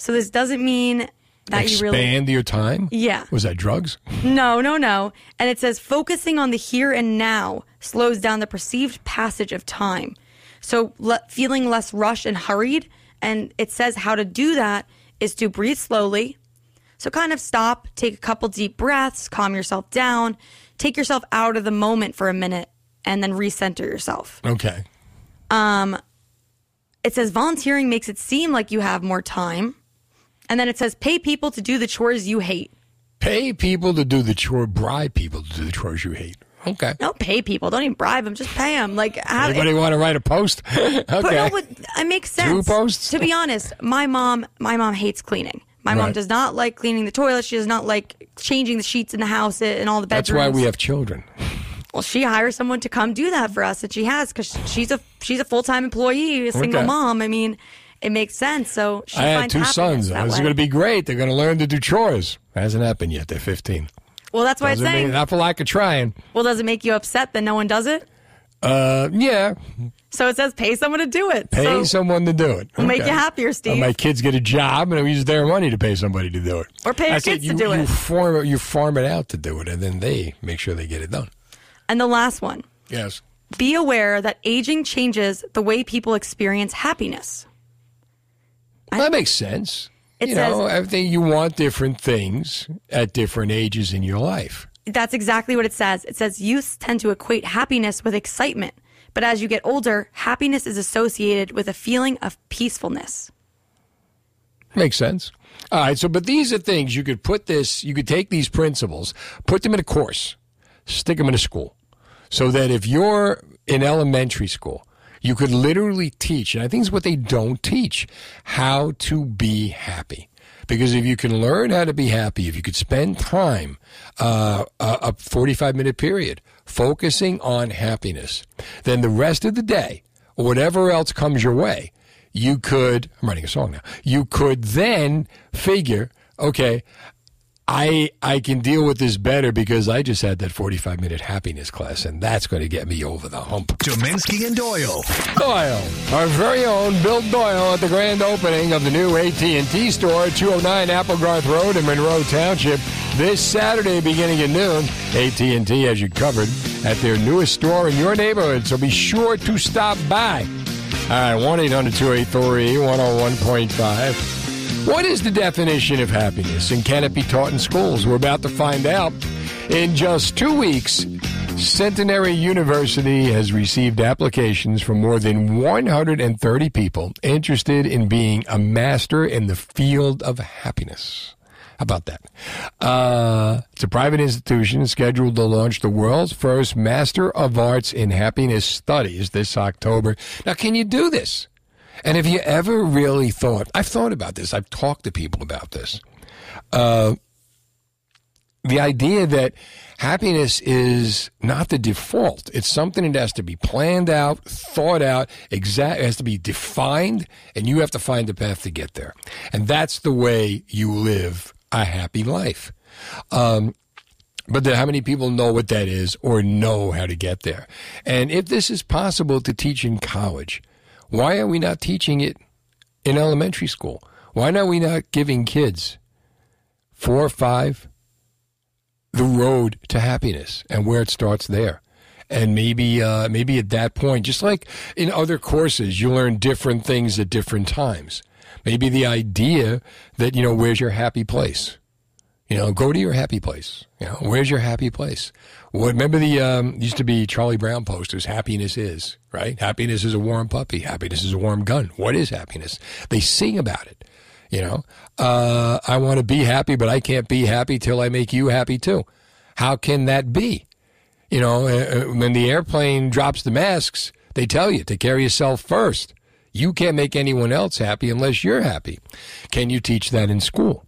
So this doesn't mean that you really. Expand your time. Yeah. Was that drugs? No, no, no. And it says focusing on the here and now slows down the perceived passage of time. So le- feeling less rushed and hurried. And it says how to do that is to breathe slowly. So kind of stop, take a couple deep breaths, calm yourself down, take yourself out of the moment for a minute, and then recenter yourself. Okay. Um, it says volunteering makes it seem like you have more time. And then it says pay people to do the chores you hate. Pay people to do the chore. Bribe people to do the chores you hate. Okay. Don't pay people. Don't even bribe them. Just pay them. Like, have, Anybody want to write a post? okay. But no, but it makes sense. Two posts? To be honest, my mom, my mom hates cleaning. My mom does not like cleaning the toilet. She does not like changing the sheets in the house and all the bedrooms. That's why we have children. Well, she hires someone to come do that for us, and she has because she's a she's a full time employee, a single Okay. mom. I mean, it makes sense. So she I had two sons. This is going to be great. They're going to learn to do chores. Hasn't happened yet. They're 15. Well, that's why Doesn't mean- saying. Not for lack of trying. Well, does it make you upset that no one does it? Uh, yeah. So it says pay someone to do it. Pay so, someone to do it. We'll make you happier, Steve. my kids get a job, and we use their money to pay somebody to do it. Or pay your That's it. kids to You- do you it. Farm, you farm it out to do it, and then they make sure they get it done. And the last one. Yes. Be aware that aging changes the way people experience happiness. Well, that makes sense. It you says- know, everything you want different things at different ages in your life. That's exactly what it says. It says youth tend to equate happiness with excitement, but as you get older, happiness is associated with a feeling of peacefulness. Makes sense. All right. So, but these are things you could put this, you could take these principles, put them in a course, stick them in a school. So that if you're in elementary school, you could literally teach, and I think it's what they don't teach, how to be happy. Because if you can learn how to be happy, if you could spend time, uh, a, a 45 minute period, focusing on happiness, then the rest of the day, or whatever else comes your way, you could, I'm writing a song now, you could then figure, okay, I I can deal with this better because I just had that 45 minute happiness class, and that's going to get me over the hump. Dominski and Doyle. Doyle, our very own Bill Doyle at the grand opening of the new AT&T store at 209 Applegarth Road in Monroe Township this Saturday beginning at noon. AT&T has you covered at their newest store in your neighborhood, so be sure to stop by. All right, 1-800-283-101.5. What is the definition of happiness and can it be taught in schools? We're about to find out. In just two weeks, Centenary University has received applications from more than 130 people interested in being a master in the field of happiness. How about that? Uh, it's a private institution scheduled to launch the world's first Master of Arts in Happiness Studies this October. Now, can you do this? And have you ever really thought? I've thought about this. I've talked to people about this. Uh, the idea that happiness is not the default. It's something that has to be planned out, thought out, exact, has to be defined, and you have to find the path to get there. And that's the way you live a happy life. Um, but how many people know what that is or know how to get there? And if this is possible to teach in college, why are we not teaching it in elementary school? Why are we not giving kids four or five the road to happiness and where it starts there? And maybe, uh, maybe at that point, just like in other courses, you learn different things at different times. Maybe the idea that, you know, where's your happy place? You know, go to your happy place. You know, where's your happy place? What, remember the um, used to be Charlie Brown posters. Happiness is right. Happiness is a warm puppy. Happiness is a warm gun. What is happiness? They sing about it. You know, uh, I want to be happy, but I can't be happy till I make you happy too. How can that be? You know, uh, uh when the airplane drops the masks, they tell you to carry yourself first. You can't make anyone else happy unless you're happy. Can you teach that in school?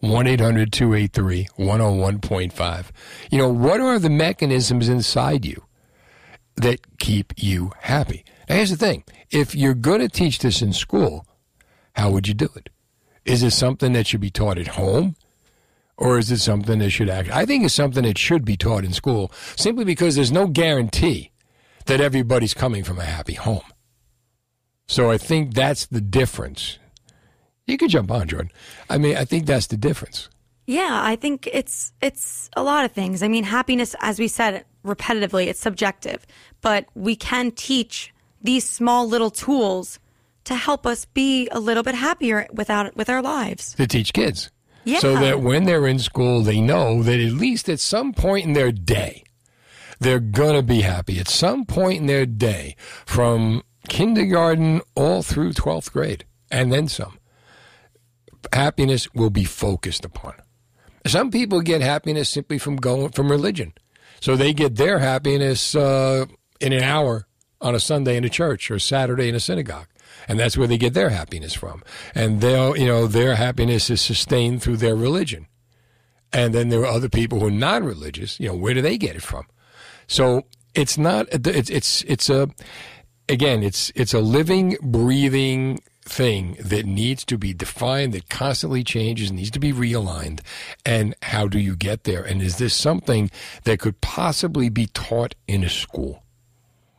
1 800 283 101.5. You know, what are the mechanisms inside you that keep you happy? Now, here's the thing if you're going to teach this in school, how would you do it? Is it something that should be taught at home? Or is it something that should act? I think it's something that should be taught in school simply because there's no guarantee that everybody's coming from a happy home. So I think that's the difference. You could jump on, Jordan. I mean, I think that's the difference. Yeah, I think it's it's a lot of things. I mean, happiness, as we said repetitively, it's subjective, but we can teach these small little tools to help us be a little bit happier without with our lives. To teach kids. Yeah. So that when they're in school, they know that at least at some point in their day, they're going to be happy. At some point in their day, from kindergarten all through 12th grade, and then some, happiness will be focused upon. Some people get happiness simply from going from religion. So they get their happiness uh, in an hour on a Sunday in a church or Saturday in a synagogue. And that's where they get their happiness from. And they'll, you know, their happiness is sustained through their religion. And then there are other people who are non religious. You know, where do they get it from? So it's not, it's, it's, it's a, again, it's, it's a living, breathing thing that needs to be defined, that constantly changes, needs to be realigned. And how do you get there? And is this something that could possibly be taught in a school?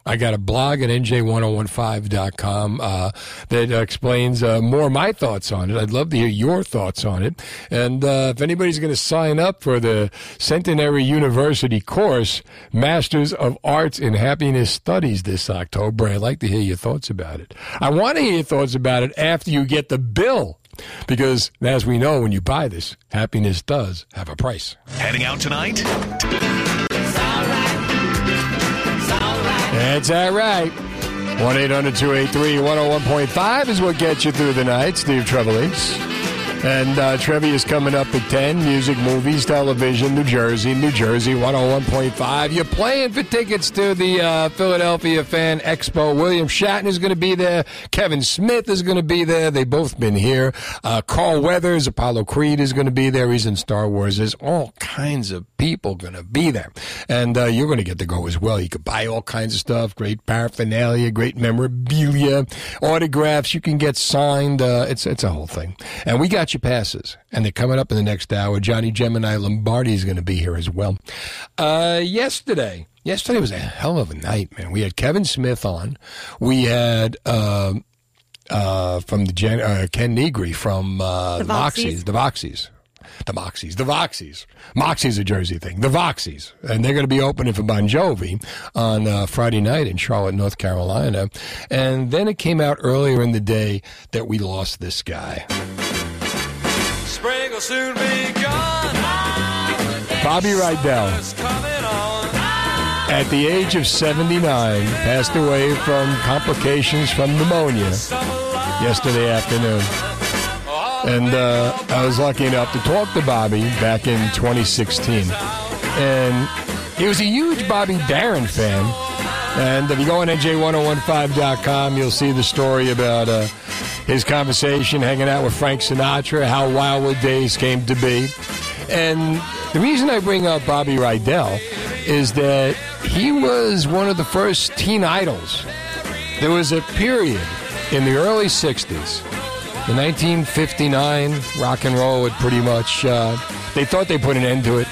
I got a blog at nj1015.com uh, that explains uh, more of my thoughts on it. I'd love to hear your thoughts on it. And uh, if anybody's going to sign up for the Centenary University course, Masters of Arts in Happiness Studies this October, I'd like to hear your thoughts about it. I want to hear your thoughts about it after you get the bill. Because, as we know, when you buy this, happiness does have a price. Heading out tonight? That's all right. 1 800 283 101.5 is what gets you through the night. Steve Trevelise. And uh, trivia is coming up at 10. Music, movies, television, New Jersey, New Jersey 101.5. You're playing for tickets to the uh, Philadelphia Fan Expo. William Shatner is going to be there. Kevin Smith is going to be there. They've both been here. Uh, Carl Weathers, Apollo Creed is going to be there. He's in Star Wars. There's all kinds of people going to be there. And uh, you're going to get to go as well. You could buy all kinds of stuff, great paraphernalia, great memorabilia, autographs you can get signed. Uh, it's, it's a whole thing. And we got you passes. And they're coming up in the next hour. Johnny Gemini Lombardi is going to be here as well. Uh, yesterday, yesterday was a hell of a night, man. We had Kevin Smith on. We had, um, uh, from the Jan- uh, Ken Negri from uh, The Moxies, Voxies. the Voxies. The Moxies, the Voxies. Moxie's a Jersey thing. The Voxies. And they're going to be opening for Bon Jovi on uh, Friday night in Charlotte, North Carolina. And then it came out earlier in the day that we lost this guy. Spring will soon be gone. Bobby Rydell, at the age of 79, passed away from complications from pneumonia yesterday afternoon. And uh, I was lucky enough to talk to Bobby back in 2016. And he was a huge Bobby Darin fan. And if you go on NJ1015.com, you'll see the story about uh, his conversation hanging out with Frank Sinatra, how Wildwood Days came to be. And the reason I bring up Bobby Rydell is that he was one of the first teen idols. There was a period in the early 60s, in 1959, rock and roll had pretty much, uh, they thought they put an end to it.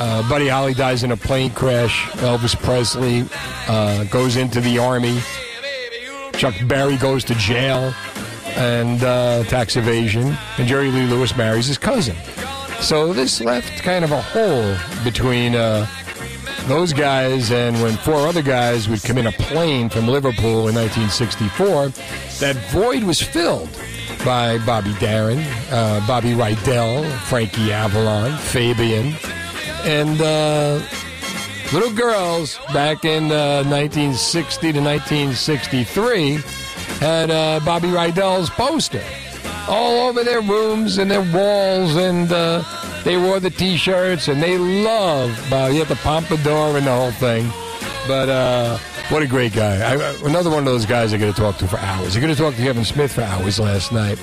Uh, Buddy Holly dies in a plane crash. Elvis Presley uh, goes into the army. Chuck Berry goes to jail and uh, tax evasion. And Jerry Lee Lewis marries his cousin. So this left kind of a hole between uh, those guys and when four other guys would come in a plane from Liverpool in 1964, that void was filled by Bobby Darin, uh, Bobby Rydell, Frankie Avalon, Fabian, and uh, little girls back in uh, 1960 to 1963 had uh, Bobby Rydell's poster all over their rooms and their walls, and uh, they wore the T-shirts, and they loved uh, you had the pompadour and the whole thing. But uh, what a great guy! I, another one of those guys I got to talk to for hours. I got to talk to Kevin Smith for hours last night.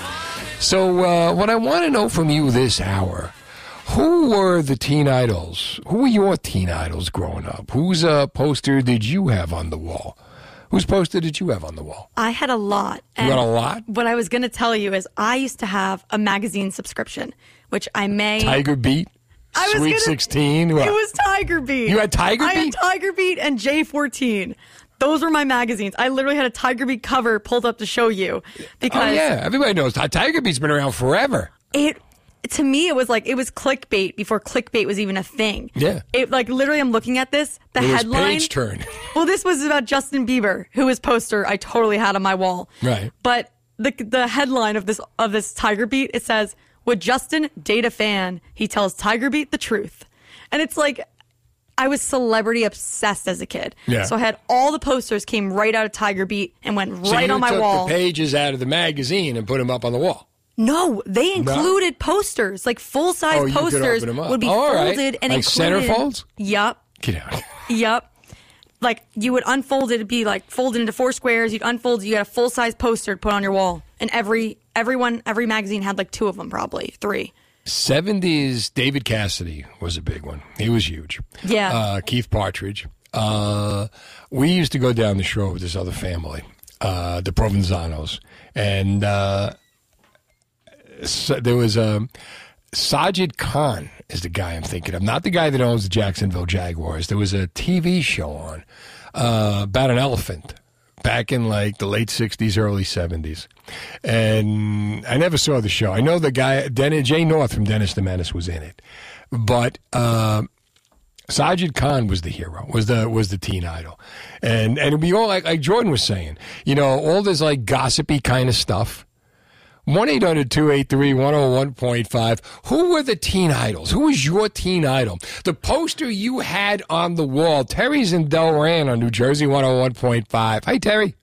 So uh, what I want to know from you this hour. Who were the teen idols? Who were your teen idols growing up? Whose uh, poster did you have on the wall? Whose poster did you have on the wall? I had a lot. You had a lot? What I was going to tell you is I used to have a magazine subscription, which I may. Tiger Beat, I was Sweet gonna- 16. It was Tiger Beat. You had Tiger I had Tiger Beat and J14. Those were my magazines. I literally had a Tiger Beat cover pulled up to show you oh, because oh yeah, everybody knows Tiger Beat's been around forever. it to me it was like it was clickbait before clickbait was even a thing. Yeah. It like literally I'm looking at this the it was headline page turn. Well, this was about Justin Bieber, who his poster I totally had on my wall. Right. But the the headline of this of this Tiger Beat it says, "Would Justin date a fan? He tells Tiger Beat the truth." And it's like I was celebrity obsessed as a kid. Yeah. So I had all the posters came right out of Tiger Beat and went So right on my took wall. the pages out of the magazine and put them up on the wall. No, they No? included posters, like full size Oh, posters open 'em up. would be Oh, all right. folded and Like included. centerfolds? Yep. Get out. Yep. Like you would unfold it, it'd be like folded into four squares. You'd unfold, you had a full size poster to put on your wall, and every everyone every magazine had like two of them, probably three. 70s David Cassidy was a big one. He was huge. Yeah. Uh, Keith Partridge. Uh, we used to go down the shore with this other family, uh, the Provenzanos. And uh, there was um, Sajid Khan is the guy I'm thinking of, not the guy that owns the Jacksonville Jaguars. There was a TV show on uh, about an elephant back in like the late 60s, early 70s. And I never saw the show. I know the guy, Dennis, Jay North from Dennis the Menace was in it. But uh, Sajid Khan was the hero, was the was the teen idol, and and we all like like Jordan was saying, you know, all this like gossipy kind of stuff. One 101.5 Who were the teen idols? Who was your teen idol? The poster you had on the wall. Terry's in Delran on New Jersey 101.5. Hi, Terry.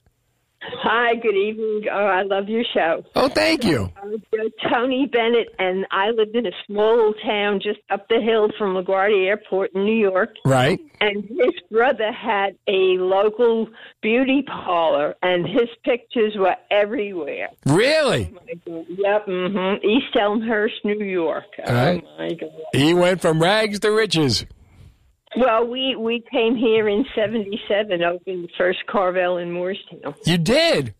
Hi, good evening. Oh, I love your show. Oh, thank you. I'm Tony Bennett, and I lived in a small little town just up the hill from LaGuardia Airport in New York. Right. And his brother had a local beauty parlor, and his pictures were everywhere. Really? Yep, hmm East Elmhurst, New York. All right. Oh my God. He went from rags to riches. Well, we we came here in '77, opened the first Carvel in Moorestown. You did?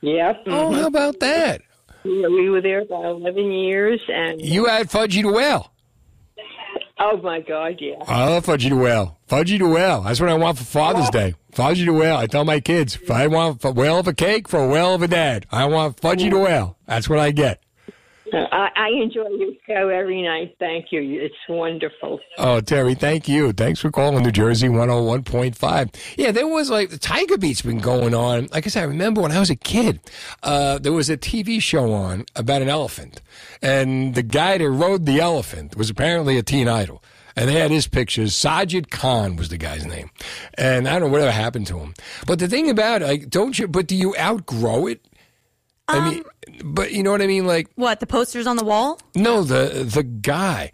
Yep. Oh, how mm-hmm. about that? Yeah, we were there about 11 years, and You had Fudgie to Whale. oh my God, yeah. I love Fudgie the Whale. Fudgie the Whale. That's what I want for Father's Day. Fudgie to Whale. I tell my kids, if I want a whale of a cake for a whale of a dad, I want Fudgie to Whale. That's what I get. I, enjoy your show every night. Thank you. It's wonderful. Oh, Terry, thank you. Thanks for calling New Jersey 101.5. Yeah, there was like the Tiger Beat's been going on. Like I said, I remember when I was a kid, uh, there was a TV show on about an elephant. And the guy that rode the elephant was apparently a teen idol. And they had his pictures. Sajid Khan was the guy's name. And I don't know whatever happened to him. But the thing about it, like, don't you, but do you outgrow it? I mean, but you know what I mean? Like, What, the posters on the wall? no, the the guy.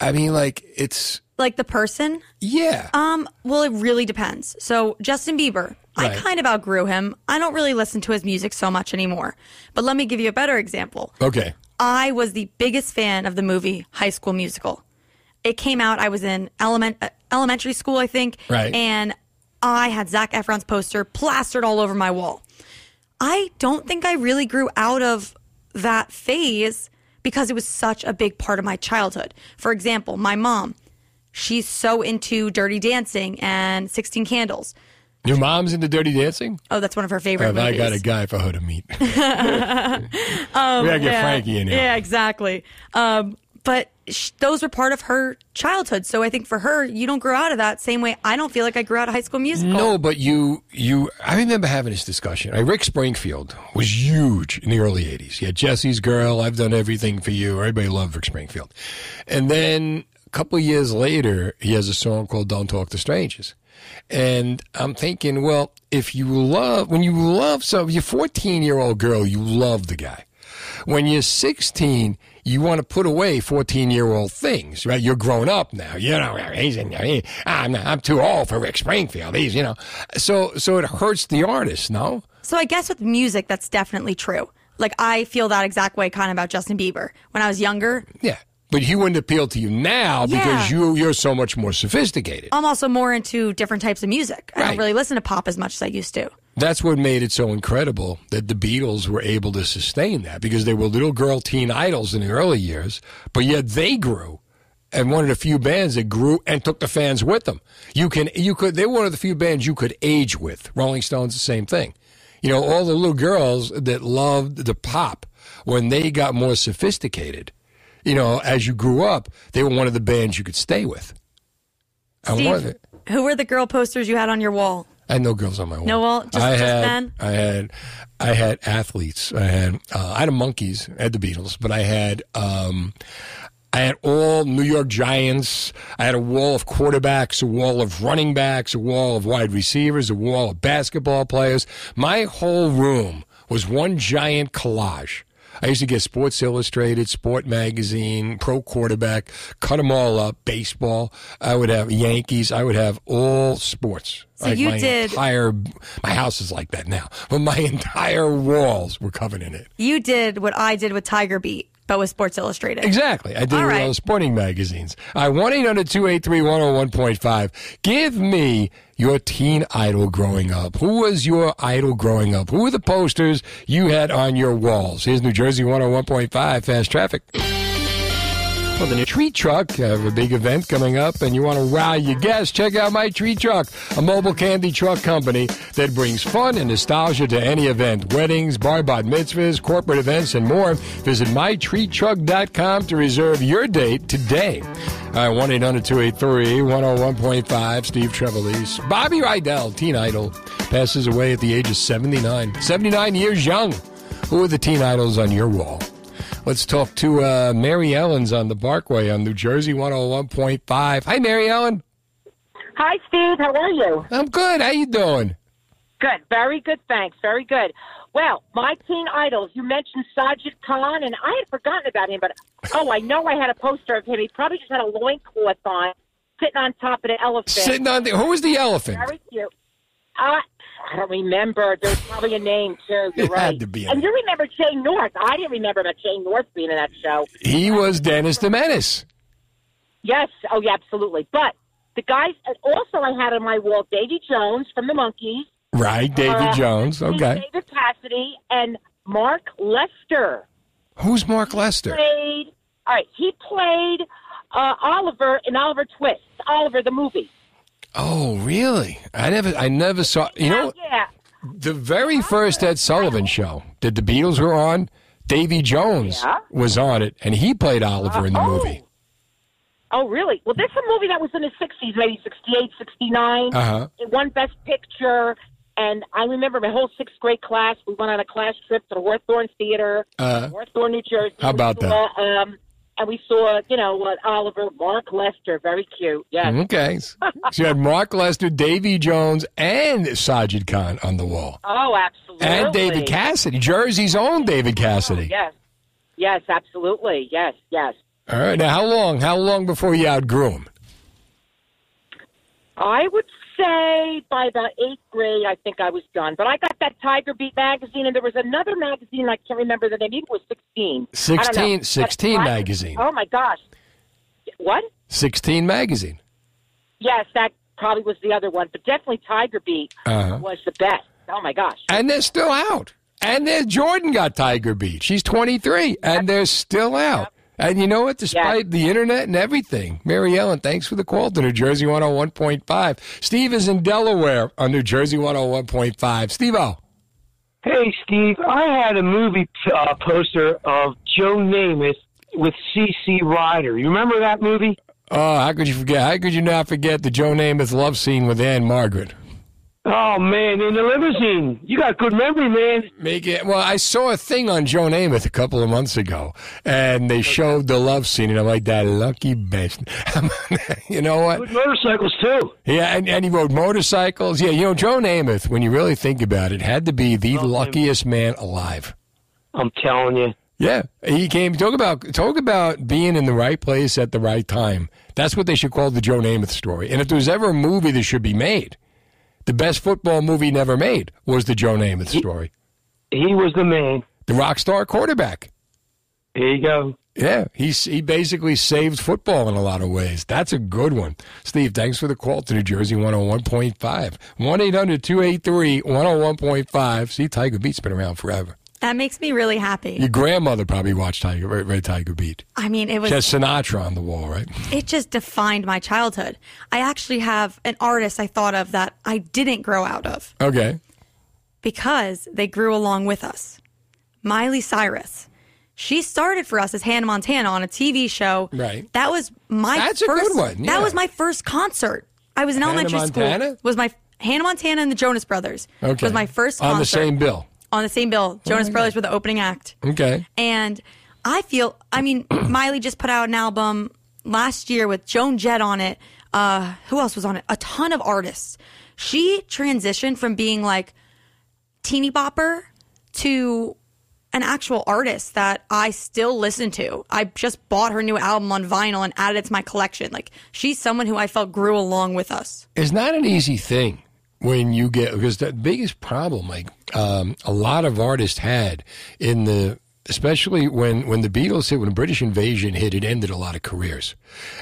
I mean, like it's Like the person? Yeah. Um, well, it really depends. So, Justin Bieber, I kind of outgrew him. I don't really listen to his music so much anymore. But let me give you a better example. okay. I was the biggest fan of the movie High School Musical. It came out, I was in element, uh, elementary school, I think. Right. And I had Zac Efron's poster plastered all over my wall. I don't think I really grew out of that phase because it was such a big part of my childhood. For example, my mom, she's so into dirty dancing and 16 candles. Your mom's into Dirty Dancing? Oh, that's one of her favorite Have I got a guy for her to meet? um, We gotta get yeah, Frankie in here. Yeah, exactly. Um, but those were part of her childhood. So I think for her, you don't grow out of that same way. I don't feel like I grew out of High School Musical. No, but you, you. I remember having this discussion. Uh, Rick Springfield was huge in the early '80s. He had Jesse's Girl, I've done everything for you. Everybody loved Rick Springfield. And then a couple years later, he has a song called "Don't Talk to Strangers." And I'm thinking, well, if you love, when you love some, you're 14 year old girl, you love the guy. When you're 16, you want to put away 14 year old things, right? You're grown up now. You know, he's in, he, I'm, I'm too old for Rick Springfield. He's, you know, so, so it hurts the artist, no? So I guess with music, that's definitely true. Like I feel that exact way kind of about Justin Bieber. When I was younger, Yeah. But he wouldn't appeal to you now because Yeah. you, you're so much more sophisticated. I'm also more into different types of music. I don't really listen to pop as much as I used to. That's what made it so incredible that the Beatles were able to sustain that because they were little girl teen idols in the early years, but yet they grew and one of the few bands that grew and took the fans with them. You can, you could, they were one of the few bands you could age with. Rolling Stones, the same thing. You know, all the little girls that loved the pop when they got more sophisticated, you know, as you grew up, they were one of the bands you could stay with. And one of Steve, who were the girl posters you had on your wall? I had no girls on my wall. No wall? Just- I had, men? I had, I had athletes. I had, uh, I had a Monkees. I had the Beatles, but I had, um, I had all New York Giants. I had a wall of quarterbacks, a wall of running backs, a wall of wide receivers, a wall of basketball players. My whole room was one giant collage. I used to get Sports Illustrated, Sport Magazine, Pro Quarterback, cut them all up, baseball. I would have Yankees. I would have all sports. So you my did- entire. My house is like that now, but my entire walls were covered in it. You did what I did with Tiger Beat, but with Sports Illustrated. Exactly. I did All it with right. those sporting magazines. I 1 800 283 101.5. Give me your teen idol growing up. Who was your idol growing up? Who were the posters you had on your walls? Here's New Jersey 101.5 Fast Traffic. Well, the new Treat Truck, have a big event coming up, and you want to wow your guests, check out My Treat Truck, a mobile candy truck company that brings fun and nostalgia to any event. Weddings, bar mitzvahs, corporate events, and more. Visit MyTreatTruck.com to reserve your date today. Right, 1 800 283 101.5, Steve Trevelise. Bobby Rydell, teen idol, passes away at the age of 79. 79 years young. Who are the teen idols on your wall? Let's talk to uh, Mary Ellen's on the Parkway on New Jersey 101.5. Hi, Mary Ellen. Hi, Steve. How are you? I'm good. How you doing? Good, very good. Thanks, very good. Well, my teen idols. You mentioned Sajid Khan, and I had forgotten about him, but oh, I know I had a poster of him. He probably just had a loincloth on, sitting on top of the elephant. Sitting on the who was the elephant? Very cute. Uh, I don't remember. There's probably a name too. You're It right. had to be and you remember Jay North? I didn't remember about Jay North being in that show. He was Dennis the Menace. Yes. Oh, yeah, absolutely. But the guys. Also, I had on my wall Davy Jones from the Monkees. Right, Davy uh, Jones. Okay. David Cassidy and Mark Lester. Who's Mark Lester? Played. All right, he played uh, Oliver in Oliver Twist. Oliver the movie. Oh, really? I never, I never saw. You know, Yeah. the very first Ed Sullivan show that the Beatles were on, Davy Jones Yeah. was on it, and he played Oliver in the movie. Oh, really? Well, this is a movie that was in the 60s, maybe 68, 69. Uh-huh. It won Best Picture. And I remember my whole sixth grade class, we went on a class trip to the Hawthorne Theater, Uh, Hawthorne, New Jersey. How about that? Um, and we saw, you know, what Oliver, Mark Lester, very cute. Yes. Okay. So you had Mark Lester, Davy Jones, and Sajid Khan on the wall. Oh, absolutely. And David Cassidy, Jersey's own David oh, Cassidy. Yes. Yes, absolutely. Yes, yes. All right. Now, how long? How long before you outgrew him? I would say by the eighth grade, I think I was done. But I got that Tiger Beat magazine, and there was another magazine I can't remember the name. Maybe it was sixteen. I don't know. 16, But 16 magazine. Oh my gosh! What? 16 magazine. Yes, that probably was the other one, but definitely Tiger Beat Uh-huh. was the best. Oh my gosh! And they're still out. And there's Jordan got Tiger Beat. She's 23, and they're still out. And you know what? Despite the internet and everything, Mary Ellen, thanks for the call to New Jersey 101.5. Steve is in Delaware on New Jersey 101.5. Steve O. Hey, Steve, I had a movie uh, poster of Joe Namath with C.C. Ryder. You remember that movie? Oh, how could you forget? How could you not forget the Joe Namath love scene with Ann-Margret? Oh, man, in the limousine. You got good memory, man. Make it. Well, I saw a thing on Joe Namath a couple of months ago, and they showed the love scene, and I'm like, that lucky bastard. you know what? Good motorcycles, too. Yeah, and, and he rode motorcycles. Yeah, you know, Joe Namath, when you really think about it, had to be the luckiest man alive. I'm telling you. Yeah, he came. Talk about talk about being in the right place at the right time. That's what they should call the Joe Namath story. And if there was ever a movie that should be made, the best football movie never made was the Joe Namath story. He was the man. The rock star quarterback. There you go. Yeah, he's he basically saved football in a lot of ways. That's a good one. Steve, thanks for the call to New Jersey 101.5. 1 800 283 101.5. See, Tiger Beat's been around forever. That makes me really happy. Your grandmother probably watched Tiger, Red, Red Tiger Beat. I mean, it was She has Sinatra on the wall, right? it just defined my childhood. I actually have an artist I thought of that I didn't grow out of Okay. because they grew along with us. Miley Cyrus. She started for us as Hannah Montana on a TV show. Right. That was my That's a first good one, yeah. That was my first concert. I was in Hannah elementary Montana? school. Was my Hannah Montana and the Jonas Brothers. Okay. Was my first On the same bill. On the same bill. Jonas Brothers were the opening act. Okay. And I feel, I mean, Miley just put out an album last year with Joan Jett on it. Uh, who else was on it? A ton of artists. She transitioned from being like teeny bopper to an actual artist that I still listen to. I just bought her new album on vinyl and added it to my collection. Like she's someone who I felt grew along with us. It's not an easy thing when you get because the biggest problem, like um, a lot of artists had in the, especially when when the Beatles hit, when the British invasion hit, it ended a lot of careers,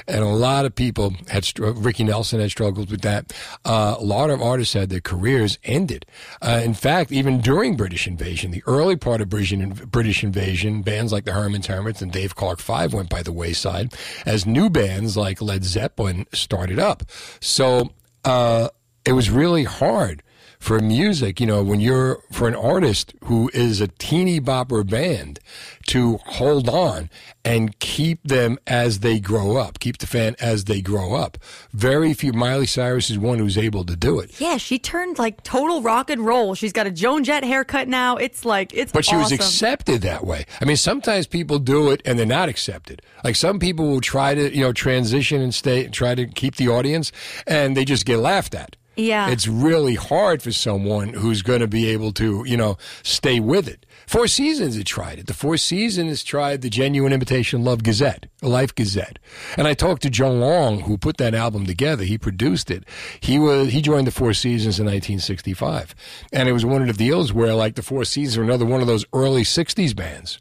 and a lot of people had. Ricky Nelson had struggled with that. Uh, a lot of artists had their careers ended. Uh, in fact, even during British invasion, the early part of British British invasion, bands like the Herman's Hermits and Dave Clark Five went by the wayside, as new bands like Led Zeppelin started up. So uh, it was really hard for music, you know, when you're for an artist who is a teeny bopper band to hold on and keep them as they grow up, keep the fan as they grow up. Very few. Miley Cyrus is one who's able to do it. Yeah, she turned like total rock and roll. She's got a Joan Jett haircut now. It's like it's But she was accepted that way. I mean, sometimes people do it and they're not accepted. Like some people will try to, you know, transition and stay, and try to keep the audience, and they just get laughed at. Yeah. It's really hard for someone who's going to be able to, you know, stay with it. Four Seasons had tried it. The Four Seasons tried the Genuine Imitation Love Gazette, Life Gazette. And I talked to Joe Long, who put that album together. He produced it. He was he joined the Four Seasons in 1965, and it was one of the deals where, like, the Four Seasons were another one of those early 60s bands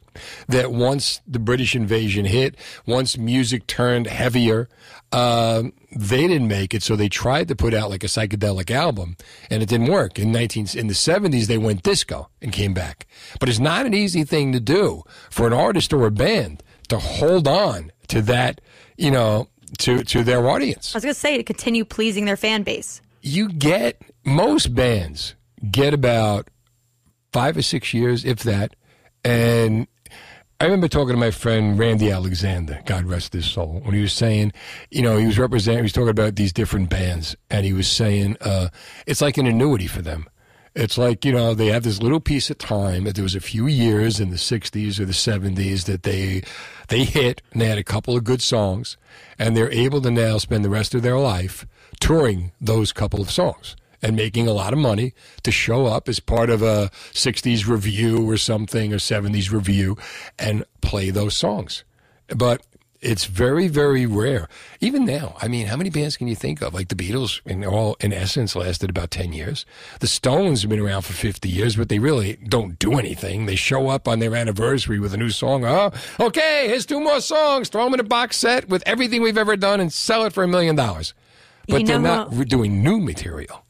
that once the British invasion hit, once music turned heavier, um, they didn't make it, so they tried to put out like a psychedelic album, and it didn't work. In nineteen in the seventies, they went disco and came back. But it's not an easy thing to do for an artist or a band to hold on to that, you know, to to their audience. I was going to say to continue pleasing their fan base. You get most bands get about five or six years, if that, and I remember talking to my friend Randy Alexander, God rest his soul, when he was saying, you know, he was representing, he was talking about these different bands, and he was saying uh, it's like an annuity for them. It's like, you know, they have this little piece of time that there was a few years in the 60s or the 70s that they they hit and they had a couple of good songs and they're able to now spend the rest of their life touring those couple of songs and making a lot of money to show up as part of a 60s review or something or 70s review and play those songs. But it's very, very rare. Even now, I mean, how many bands can you think of? Like the Beatles, in all, in essence, lasted about 10 years. The Stones have been around for 50 years, but they really don't do anything. They show up on their anniversary with a new song. Oh, okay, here's two more songs. Throw them in a box set with everything we've ever done and sell it for a million dollars. But You they're not re- doing new material.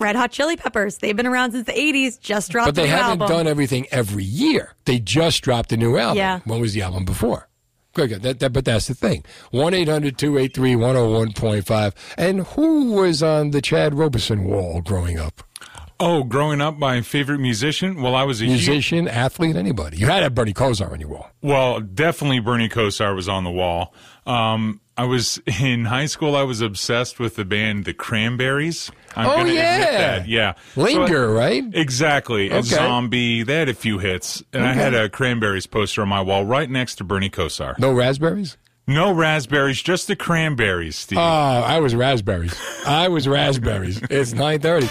Red Hot Chili Peppers. They've been around since the 80s, just dropped an album. But they haven't album. done everything every year. They just dropped a new album. Yeah. When was the album before? Good, good. That, that, but that's the thing. 1 800 283 101.5. And who was on the Chad Robeson wall growing up? Oh, growing up, my favorite musician. Well, I was a huge- Musician, athlete, anybody. You had to have Bernie Kosar on your wall. Well, definitely Bernie Kosar was on the wall. Um, I was in high school. I was obsessed with the band The Cranberries. I'm Oh, yeah. that. yeah. Linger, So- right? Exactly. A Okay. zombie. They had a few hits, and I had a Cranberries poster on my wall right next to Bernie Kosar. No raspberries? No raspberries, just the cranberries, Steve. Oh, I was raspberries. I was raspberries. It's 930.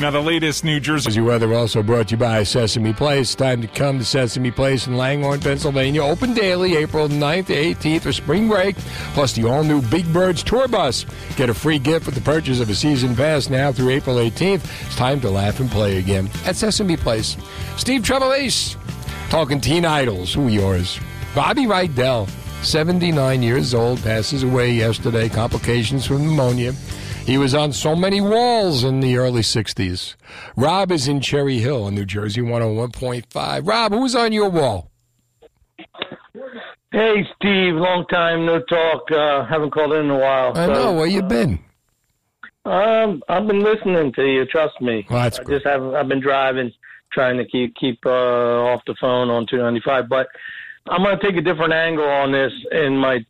Now, the latest New Jersey. Weather also brought to you by Sesame Place. Time to come to Sesame Place in Langhorne, Pennsylvania. Open daily, April 9th to 18th for spring break, plus the all new Big Birds tour bus. Get a free gift with the purchase of a season pass now through April 18th. It's time to laugh and play again at Sesame Place. Steve Trevelise, talking teen idols. Who yours? Bobby Rydell, 79 years old, passes away yesterday. Complications from pneumonia. He was on so many walls in the early 60s. Rob is in Cherry Hill in New Jersey, 101.5. Rob, who's on your wall? Hey, Steve. Long time no talk. Uh, haven't called in in a while. I so, know. Where you been? Um, I've been listening to you. Trust me. Well, that's I just have. I've been driving, trying to keep keep uh, off the phone on 295. But I'm going to take a different angle on this. In my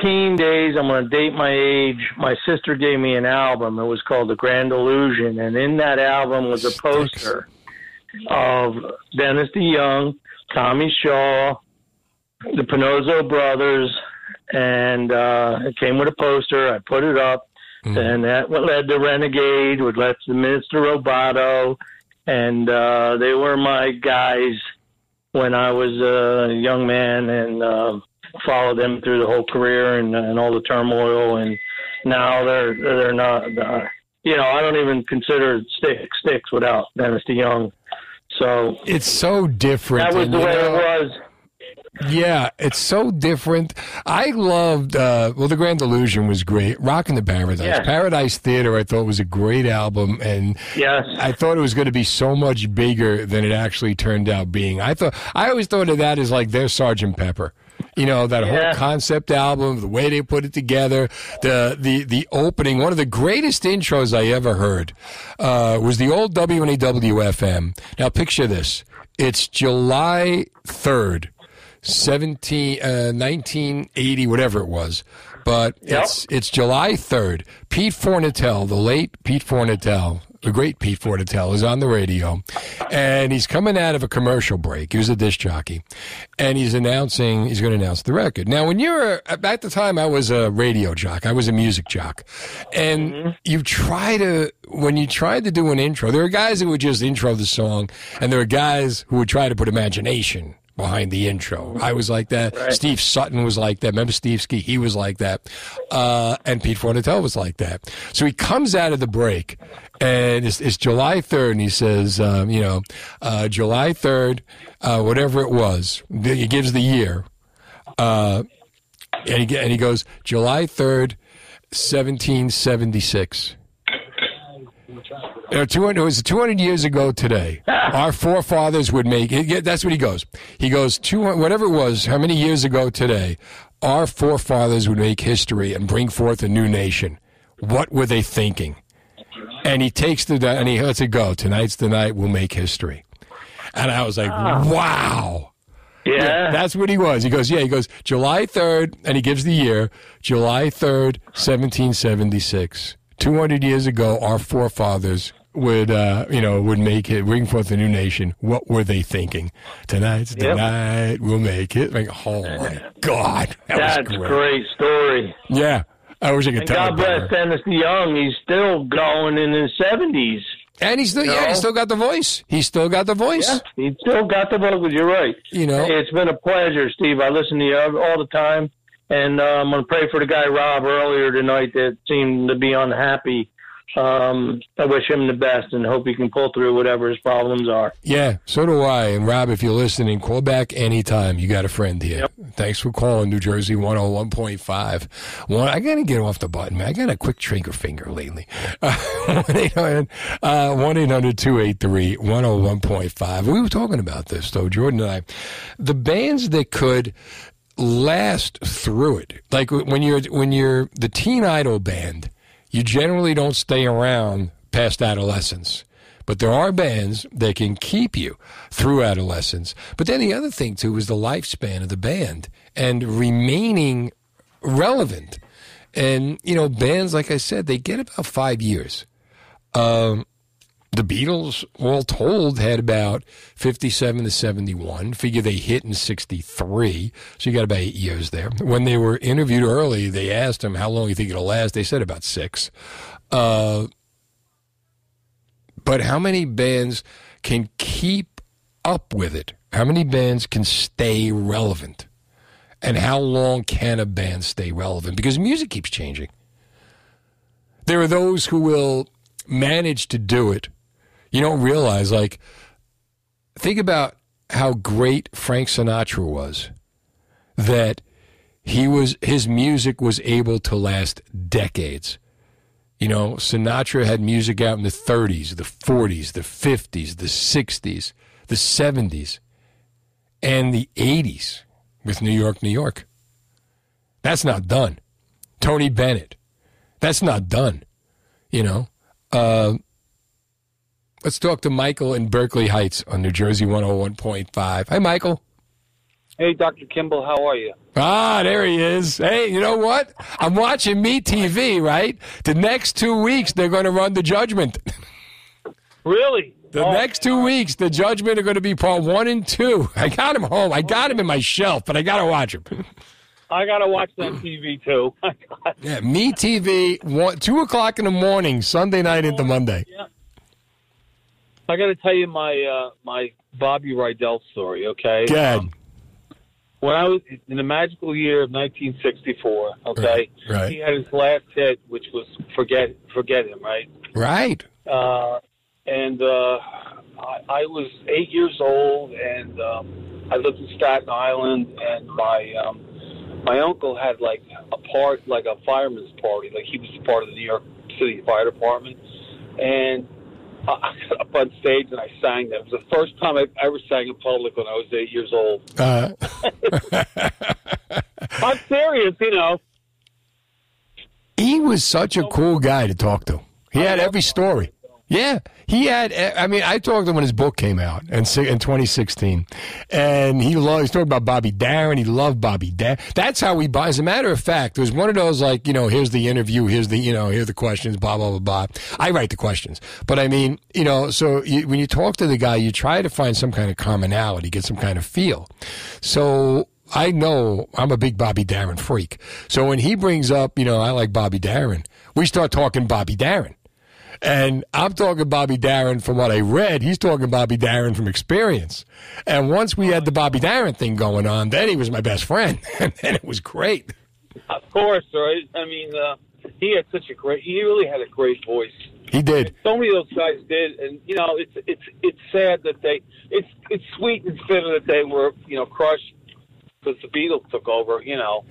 teen days, I'm going to date my age. My sister gave me an album. It was called The Grand Illusion, and in that album was a poster of Dennis DeYoung, Tommy Shaw, the Panozzo brothers, and uh, it came with a poster. I put it up, and that what led to Renegade, what led to Mr. Roboto, and uh, they were my guys when I was a young man, and uh, followed them through the whole career and, and all the turmoil. And now they're they're not. Uh, you know, I don't even consider Stick Styx without Dennis DeYoung. So It's so different. that was the way know, it was. Yeah, it's so different. I loved, uh, well, The Grand Illusion was great. Rockin' the Paradise. Yeah. Paradise Theater, I thought was a great album. And Yes. I thought it was going to be so much bigger than it actually turned out being. I thought, I always thought of that as like their Sergeant Pepper. You know, that Yeah. whole concept album, the way they put it together, the, the, the opening. One of the greatest intros I ever heard, uh, was the old WNEW-FM. Now picture this. It's July 3rd. 17 uh, 1980 whatever it was but it's it's July 3rd Pete Fornatale the late Pete Fornatale the great Pete Fornatale, is on the radio, and he's coming out of a commercial break. He was a disc jockey, and he's announcing he's going to announce the record. Now, when you're at the time, I was a radio jock, I was a music jock, and you try to when you tried to do an intro, there are guys who would just intro the song, and there are guys who would try to put imagination behind the intro. I was like that. Right. Steve Sutton was like that. Remember Steve Ski? He was like that. Uh, and Pete Fornatale was like that. So he comes out of the break, and it's, it's July 3rd, and he says, um, you know, uh, July 3rd, uh, whatever it was. He gives the year. Uh, and, he, and he goes, July 3rd, 1776. You know, 200, it was 200 years ago today. Our forefathers would make it. That's what he goes. He goes, 200, whatever it was, how many years ago today, our forefathers would make history and bring forth a new nation. What were they thinking? And he takes the, and he lets it go. Tonight's the night we'll make history. And I was like, wow. Yeah. That's what he was. He goes, yeah, he goes, July 3rd, and he gives the year, July 3rd, 1776. 200 years ago, our forefathers would, uh, you know, would make it, bring forth a new nation. What were they thinking? Tonight's the Yep. night we'll make it. Like, oh my God. That was That's a great story. Yeah. I wish I could And tell God bless Dennis DeYoung. He's still going in his seventies. And he's still, yeah, he's still got the voice. He's still got the voice. Yeah, he's still got the vocals. You're right. You know, it's been a pleasure, Steve. I listen to you all the time, and uh, I'm going to pray for the guy Rob earlier tonight that seemed to be unhappy. Um, I wish him the best and hope he can pull through whatever his problems are. Yeah, so do I. And Rob, if you're listening, call back anytime. You got a friend here. Thanks for calling New Jersey 101.5. One, I got to get off the button, man. I got a quick trigger finger lately. Uh, 1 800 283 101.5. We were talking about this, though, Jordan and I. The bands that could last through it, like when you're, when you're the teen idol band, you generally don't stay around past adolescence. But there are bands that can keep you through adolescence. But then the other thing, too, is the lifespan of the band and remaining relevant. And, you know, bands, like I said, they get about five years. Um, the Beatles, all told, had about 57 to 71. Figure they hit in 63. So you got about eight years there. When they were interviewed early, they asked them, How long you think it'll last? They said about six. Uh, but how many bands can keep up with it? How many bands can stay relevant? And how long can a band stay relevant? Because music keeps changing. There are those who will manage to do it. You don't realize, like, think about how great Frank Sinatra was. That he was, his music was able to last decades. You know, Sinatra had music out in the 30s, the 40s, the 50s, the 60s, the 70s, and the 80s with New York, New York. That's not done. Tony Bennett. That's not done. You know, uh, let's talk to Michael in Berkeley Heights on New Jersey 101.5. Hi, Michael. Hey, Dr. Kimble, how are you? Ah, there he is. Hey, you know what? I'm watching Me TV, right? The next two weeks, they're going to run the judgment. Really? The next two weeks, the judgment are going to be part one and two. I got him home. I got him in my shelf, but I got to watch him. I got to watch that TV too. Yeah, Me TV, one, two o'clock in the morning, Sunday night into Monday. Yeah. I got to tell you my uh, my Bobby Rydell story. Okay. Go ahead. Um, when I was in the magical year of 1964, okay, Right. he had his last hit, which was "Forget Forget Him," right? Right. Uh, and uh, I, I was eight years old, and um, I lived in Staten Island, and my um, my uncle had like a part, like a fireman's party, like he was part of the New York City Fire Department, and I I up on stage and I sang that. It was the first time I ever sang in public when I was eight years old. Uh, I'm serious, you know. he was such a cool guy to talk to. He had every story. Yeah, he had. I mean, I talked to him when his book came out in, in 2016, and he loved. He's talking about Bobby Darin. He loved Bobby Darin. That's how we buy. As a matter of fact, it was one of those like you know, here's the interview, here's the you know, here are the questions, blah blah blah blah. I write the questions, but I mean, you know, so you, when you talk to the guy, you try to find some kind of commonality, get some kind of feel. So I know I'm a big Bobby Darin freak. So when he brings up, you know, I like Bobby Darin, we start talking Bobby Darin. And I'm talking Bobby Darin from what I read. He's talking Bobby Darin from experience. And once we had the Bobby Darin thing going on, then he was my best friend. And then it was great. Of course, right? I mean, uh, he had such a great. He really had a great voice. He did. So many of those guys did, and you know, it's it's it's sad that they. It's it's sweet and bitter that they were you know crushed because the Beatles took over. You know,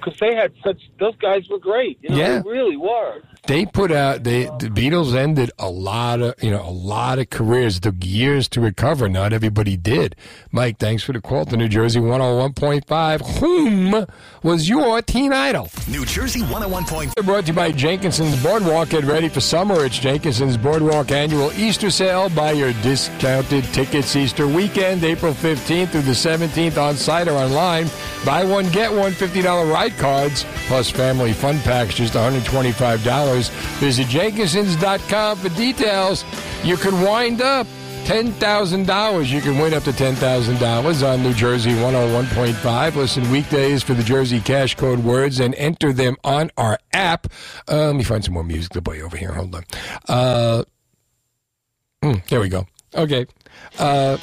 because they had such. Those guys were great. You know, Yeah. they really were. They put out they the Beatles ended a lot of you know a lot of careers. It took years to recover. Not everybody did. Mike, thanks for the call to New Jersey 101.5. Whom was your teen idol? New Jersey 101.5. Brought to you by Jenkinson's Boardwalk. Get ready for summer. It's Jenkinson's Boardwalk annual Easter sale. Buy your discounted tickets Easter weekend, April 15th through the 17th on site or online. Buy one, get one $50 ride cards plus family fun packs, just $125. Visit Jenkinsons.com for details. You can wind up $10,000. You can win up to $10,000 on New Jersey 101.5. Listen weekdays for the Jersey Cash Code words and enter them on our app. Uh, let me find some more music to play over here. Hold on. Uh, mm, there we go. Okay. Uh,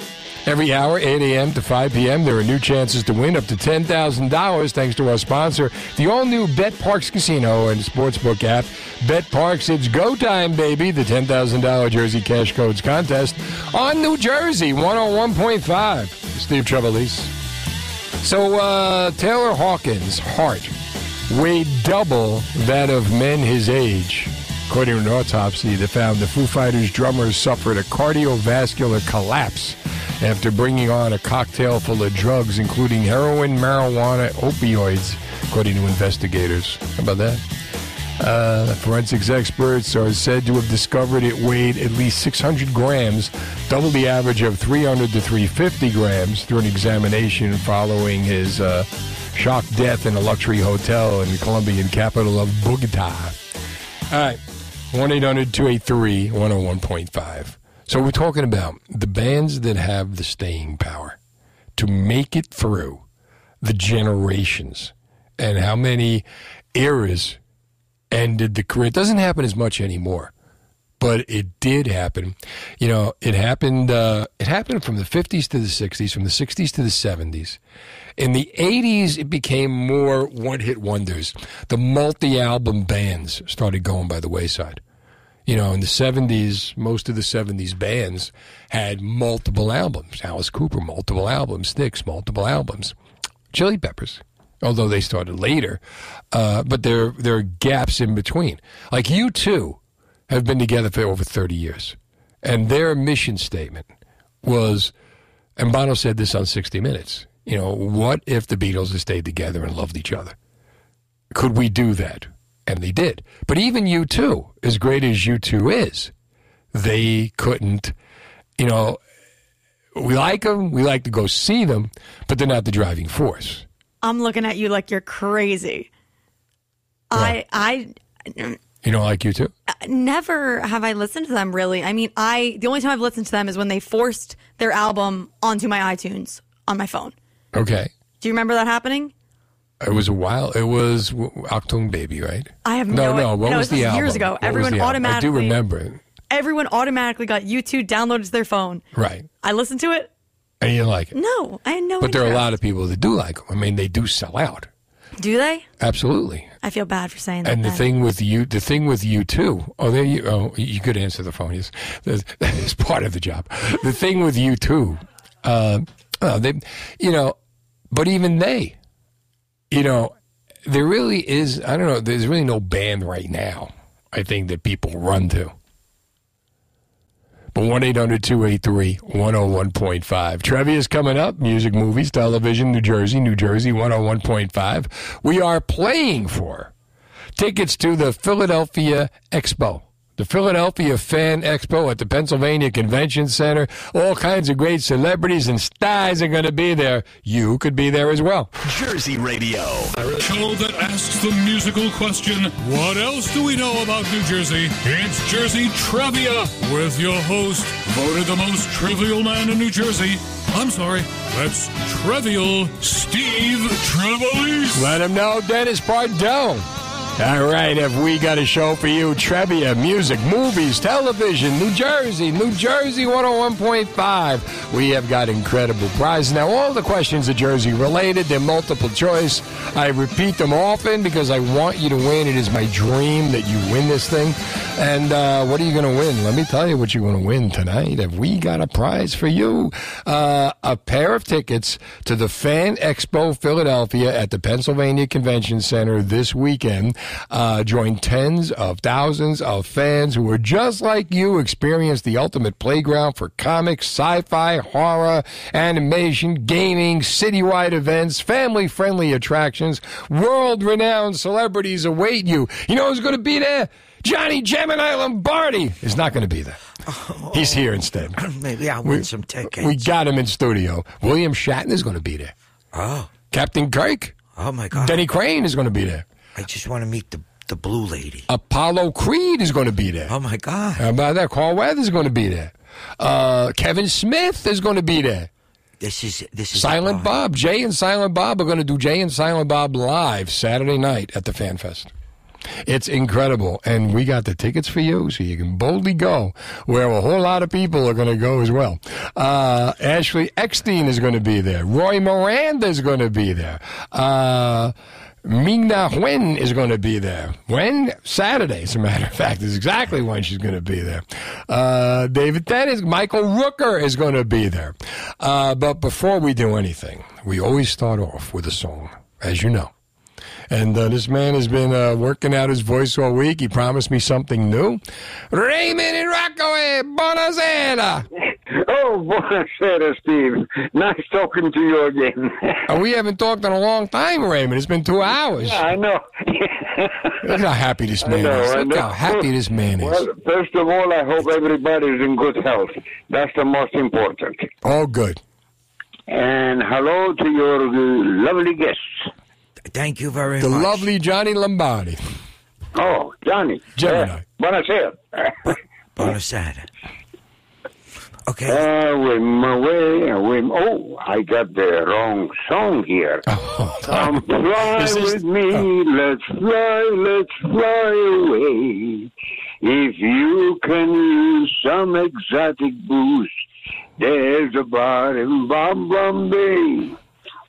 every hour, 8 a.m. to 5 p.m., there are new chances to win up to $10,000 thanks to our sponsor, the all new BetParx Casino and Sportsbook app. BetParx, it's go time, baby. The $10,000 Jersey Cash Codes contest on New Jersey 101.5. Steve Trevelise. So, uh, Taylor Hawkins' heart weighed double that of men his age. According to an autopsy that found the Foo Fighters drummer suffered a cardiovascular collapse after bringing on a cocktail full of drugs, including heroin, marijuana, opioids, according to investigators. How about that? Uh, forensics experts are said to have discovered it weighed at least 600 grams, double the average of 300 to 350 grams, through an examination following his uh, shock death in a luxury hotel in the Colombian capital of Bogota. All right, 1 800 283 101.5. So we're talking about the bands that have the staying power to make it through the generations and how many eras ended the career. It doesn't happen as much anymore, but it did happen. You know, it happened. Uh, it happened from the fifties to the sixties, from the sixties to the seventies. In the eighties, it became more one-hit wonders. The multi-album bands started going by the wayside. You know, in the seventies, most of the seventies bands had multiple albums. Alice Cooper, multiple albums. Styx, multiple albums. Chili Peppers, although they started later, uh, but there there are gaps in between. Like U2 have been together for over thirty years, and their mission statement was, and Bono said this on sixty Minutes. You know, what if the Beatles had stayed together and loved each other? Could we do that? And they did. But even U2, as great as U2 is, they couldn't. You know, we like them. We like to go see them, but they're not the driving force. I'm looking at you like you're crazy. I I You don't like U2? Uh, never have I listened to them really. I mean, I the only time I've listened to them is when they forced their album onto my iTunes on my phone. Okay. Do you remember that happening? It was a while. It was Achtung Baby, right? I have no, no- no. What no, was this the was album? years ago. What Everyone automatically. album? I do remember it. Everyone automatically got YouTube downloaded to their phone. Right. I listened to it. And you didn't like it. No, I had no But there are a lot of people that do like them. I mean, they do sell out. Do they? Absolutely. I feel bad for saying that. And the then. thing with you, the thing with you too. Oh, there you. Oh, you could answer the phone. Yes, that is part of the job. The thing with U2. Uh, they, you know, but even they, you know, there really is. I don't know. There's really no band right now. I think that people run to. But 1 800 283 101.5. Trivia is coming up. Music, movies, television, New Jersey, New Jersey 101.5. We are playing for tickets to the Philadelphia Expo. The Philadelphia Fan Expo at the Pennsylvania Convention Center. All kinds of great celebrities and stars are going to be there. You could be there as well. Jersey Radio. A show that asks the musical question, What else do we know about New Jersey? It's Jersey Trivia with your host, voted the most trivial man in New Jersey. I'm sorry, that's Trivial Steve Trevelise. Let him know Dennis Pardell. All right, have we got a show for you? Trivia, music, movies, television, New Jersey, New Jersey 101.5. We have got incredible prizes. Now, all the questions are Jersey related, they're multiple choice. I repeat them often because I want you to win. It is my dream that you win this thing. And uh, what are you going to win? Let me tell you what you're going to win tonight. Have we got a prize for you? Uh, a pair of tickets to the Fan Expo Philadelphia at the Pennsylvania Convention Center this weekend. Uh, join tens of thousands of fans who are just like you, experience the ultimate playground for comics, sci-fi, horror, animation, gaming, citywide events, family-friendly attractions, world-renowned celebrities await you. You know who's going to be there? Johnny Gemini Lombardi is not going to be there. He's here instead. Maybe I'll win some tickets. We got him in studio. William Shatner is going to be there. Oh. Captain Kirk. Oh my God. Denny Crane is going to be there. I just want to meet the the blue lady. Apollo Creed is going to be there. Oh my God! How about that? Carl Weathers is going to be there. Uh, Kevin Smith is going to be there. This is this is Silent Bob. Jay and Silent Bob are going to do Jay and Silent Bob live Saturday night at the Fan Fest. It's incredible, and we got the tickets for you, so you can boldly go where a whole lot of people are going to go as well. Uh, Ashley Eckstein is going to be there. Roy Miranda is going to be there. Uh, Ming-Na Wen is going to be there. When? Saturday, as a matter of fact, is exactly when she's going to be there. Uh, David Dennis, Michael Rooker is going to be there. Uh, but before we do anything, we always start off with a song, as you know. And uh, this man has been uh, working out his voice all week. He promised me something new. Raymond in Rockaway, buonasera. Oh, buonasera, Steve. Nice talking to you again. We haven't talked in a long time, Raymond. It's been two hours. Yeah, I know. Look how happy this man know, is. Look how happy this man is. Well, first of all, I hope everybody is in good health. That's the most important. All good. And hello to your lovely guests. Thank you very The much. The lovely Johnny Lombardi. Oh, Johnny. Gemini. Uh, buonasera. Buonasera. Okay. Uh, with my way, oh, I got the wrong song here. Come fly this- with me, let's fly, let's fly away. If you can use some exotic boost, there's a bar in Bom Bombay.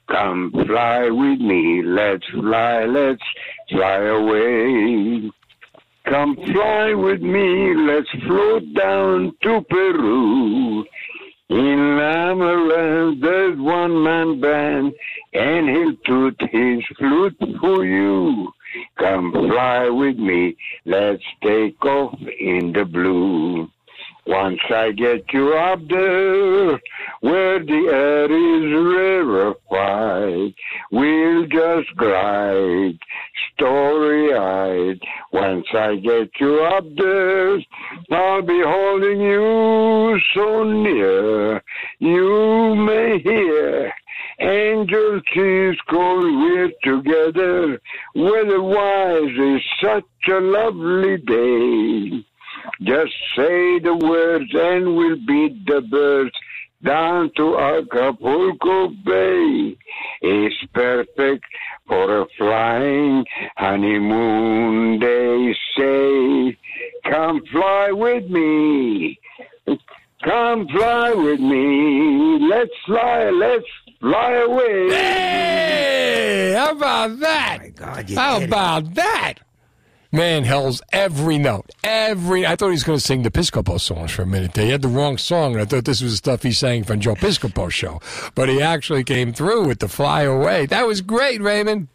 Come fly with me, let's fly, let's fly away. Come fly with me, let's float down to Peru. In Amaranth, there's one man band, and he'll toot his flute for you. Come fly with me, let's take off in the blue. Once I get you up there, where the air is rarefied, we'll just glide, story-eyed. Once I get you up there, I'll be holding you so near, you may hear angel keys call we're together. Weatherwise, it's such a lovely day. Just say the words and we'll beat the birds down to Acapulco Bay. It's perfect for a flying honeymoon, they say. Come fly with me. Come fly with me. Let's fly, let's fly away. Hey, how about that? how about that? Man hell's every note. Every I thought he was going to sing the Piscopo songs for a minute. They had the wrong song, and I thought this was the stuff he sang from Joe Piscopo show. But he actually came through with the Fly Away. That was great, Raymond.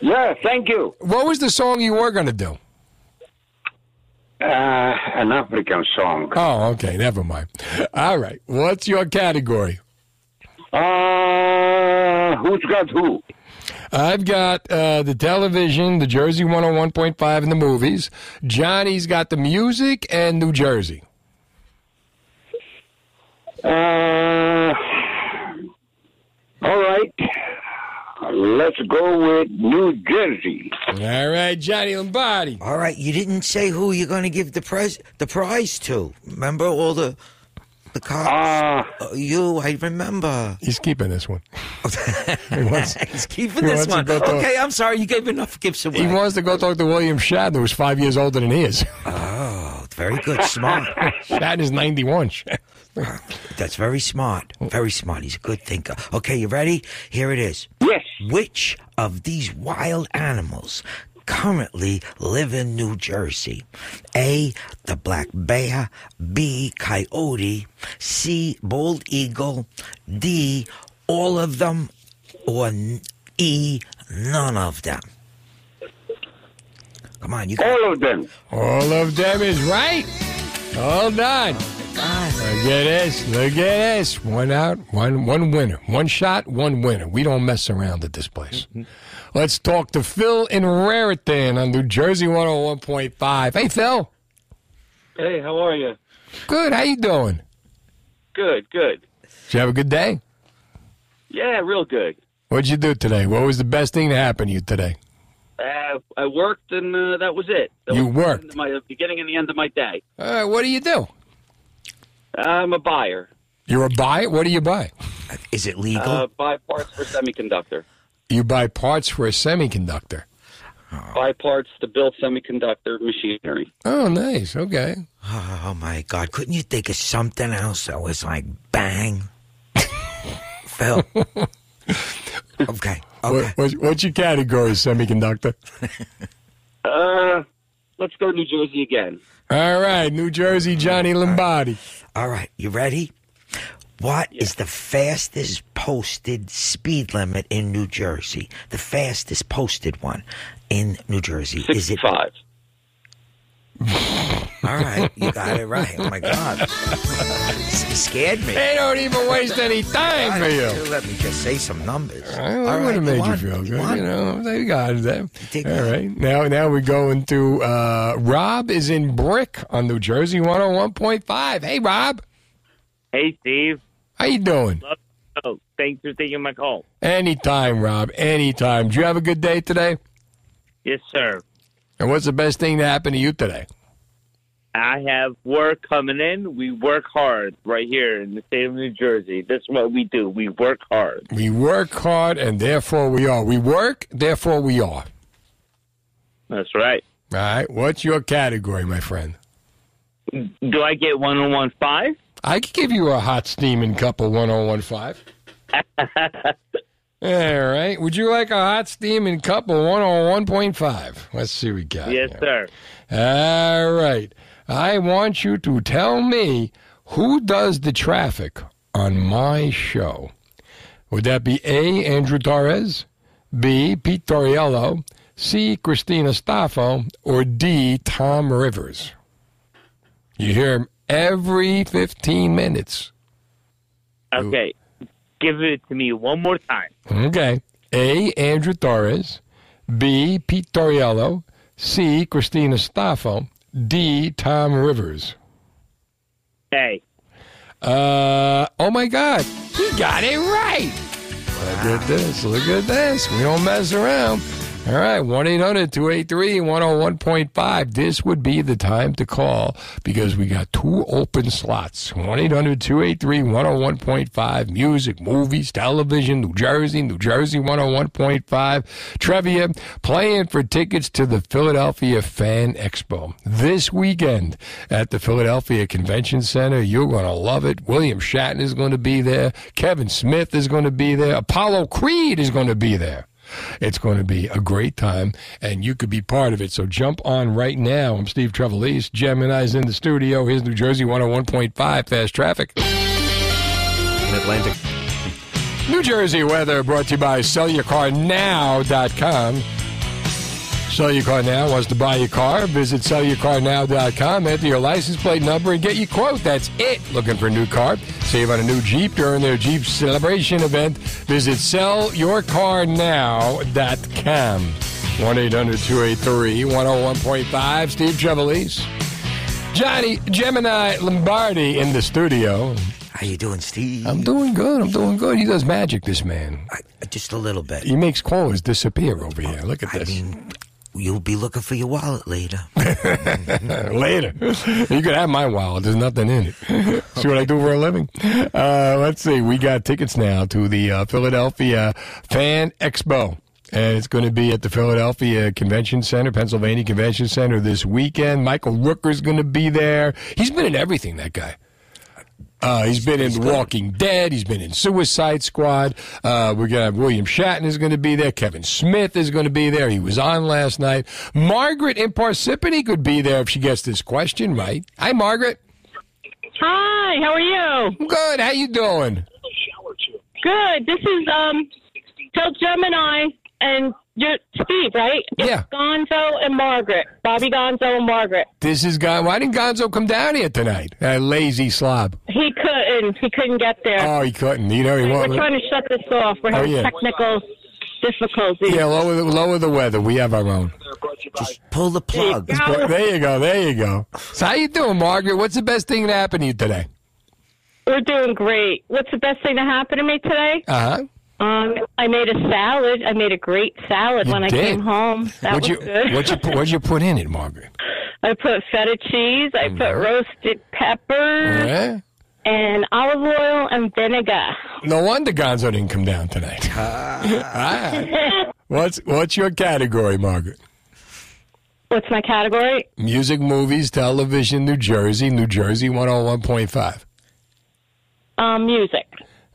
Yeah, thank you. What was the song you were going to do? Uh, an African song. Oh, okay, never mind. All right, what's your category? Uh, who's got who? I've got uh, the television, the Jersey 101.5 and the movies. Johnny's got the music and New Jersey. Uh, all right. Let's go with New Jersey. All right, Johnny Lombardi. All right, you didn't say who you're going to give the prize the prize to. Remember all the the cops? Uh, you, I remember. He's keeping this one. he wants, He's keeping he this wants to one. go talk- Okay, I'm sorry. You gave enough gifts away. He wants to go talk to William Shatner, who's five years older than he is. Oh, very good. Smart. Shatner's 91. That's very smart. Very smart. He's a good thinker. Okay, you ready? Here it is. Yes. Which of these wild animals currently live in New Jersey? A. The black bear. B. Coyote. C. Bald eagle. D. All of them. Or E, None of them. Come on, you. All of them. All of them is right. Hold on. Look at this. Look at this. One out, one one winner. One shot, one winner. We don't mess around at this place. Let's talk to Phil in Raritan on New Jersey 101.5. Hey, Phil. Hey, how are you? Good. How you doing? Good, good. Did you have a good day? Yeah, real good. What'd you do today? What was the best thing to happen to you today? Uh, I worked and uh, that was it. That You was worked? end My the beginning and the end of my day. All right. What do you do? I'm a buyer. You're a buy. What do you buy? Is it legal? Uh, buy parts for semiconductor. You buy parts for a semiconductor. Buy parts to build semiconductor machinery. Oh, nice. Okay. Oh my God! Couldn't you think of something else that was like bang, Phil? okay. What, what's, what's your category, semiconductor? Uh, let's go New Jersey again. All right, New Jersey, Johnny Lombardi. All right, you ready? What is the fastest posted speed limit in New Jersey? The fastest posted one in New Jersey is it five? All right, you got it right. Oh my God, S- scared me. They don't even waste any time for you. Let me just say some numbers. I All would have right, made you won. feel good. won. You know, they got it. All right. Now, now we go into uh, Rob is in Brick on New Jersey 101.5. Hey, Rob. Hey, Steve. How you doing? Love the show. Thanks for taking my call. Anytime, Rob. Anytime. Did you have a good day today? Yes, sir. And what's the best thing to happen to you today? I have work coming in. We work hard right here in the state of New Jersey. That's what we do. We work hard. We work hard, and therefore we are. We work, therefore we are. That's right. All right. What's your category, my friend? Do I get one on one five? I could give you a hot steaming cup of 1015. All right. Would you like a hot steaming cup of 101.5? Let's see what we got. Yes, here. sir. All right. I want you to tell me who does the traffic on my show. Would that be A. Andrew Torres, B. Pete Toriello, C. Christina Staffo, or D. Tom Rivers? You hear him every 15 minutes. Okay. Give it to me one more time. Okay. A. Andrew Torres. B. Pete Toriello. C. Christina Staffo. D. Tom Rivers. A. Uh, oh my God. He got it right. Look at this. Look at this. We don't mess around. All right, 1 800 283 101.5. This would be the time to call because we got two open slots 1 800 283 101.5. Music, movies, television, New Jersey, New Jersey 101.5. Trivia, playing for tickets to the Philadelphia Fan Expo this weekend at the Philadelphia Convention Center. You're going to love it. William Shatner is going to be there. Kevin Smith is going to be there. Apollo Creed is going to be there. It's going to be a great time, and you could be part of it. So jump on right now. I'm Steve Trevelise. Gemini's in the studio. Here's New Jersey 101.5 Fast Traffic. In Atlantic. New Jersey weather brought to you by SellYourCarNow.com. Sell your car now wants to buy your car. Visit sellyourcarnow.com. Enter your license plate number and get your quote. That's it. Looking for a new car? Save on a new Jeep during their Jeep celebration event. Visit sellyourcarnow.com. 1 800 283 101.5. Steve Trevelise. Johnny Gemini Lombardi in the studio. How you doing, Steve? I'm doing good. I'm doing good. He does magic, this man. Just a little bit. He makes callers disappear over here. Look at this. You'll be looking for your wallet later. Later. You could have my wallet. There's nothing in it. See what I do for a living? Uh, let's see. We got tickets now to the uh, Philadelphia Fan Expo. And it's going to be at the Philadelphia Convention Center, Pennsylvania Convention Center this weekend. Michael Rooker's going to be there. He's been in everything, that guy. Uh, he's been in The Walking Dead. He's been in Suicide Squad. Uh, we're gonna have William Shatner is going to be there. Kevin Smith is going to be there. He was on last night. Margaret in Parsippany could be there if she gets this question right. Hi, Margaret. Hi, how are you? Good. How you doing? Good. This is um Tell Gemini and you're Steve, right? It's Yeah. Gonzo and Margaret. Bobby Gonzo and Margaret. This is Gonzo. Why didn't Gonzo come down here tonight? That lazy slob. He couldn't. He couldn't get there. Oh, he couldn't. You know he We're trying to shut this off. We're Oh, having yeah. technical difficulties. Yeah, lower the, lower the weather. We have our own. Just pull the plug. There you go. There you go. So how you doing, Margaret? What's the best thing to happen to you today? We're doing great. What's the best thing to happen to me today? Uh huh. Um, I made a salad. I made a great salad You when I came home. That what'd was you good. what'd you put, what'd you put in it, Margaret? I put feta cheese. I put roasted peppers Yeah. and olive oil and vinegar. No wonder Gonzo didn't come down tonight. Ah. What's what's your category, Margaret? What's my category? Music, movies, television, New Jersey, New Jersey 101.5. Um, music.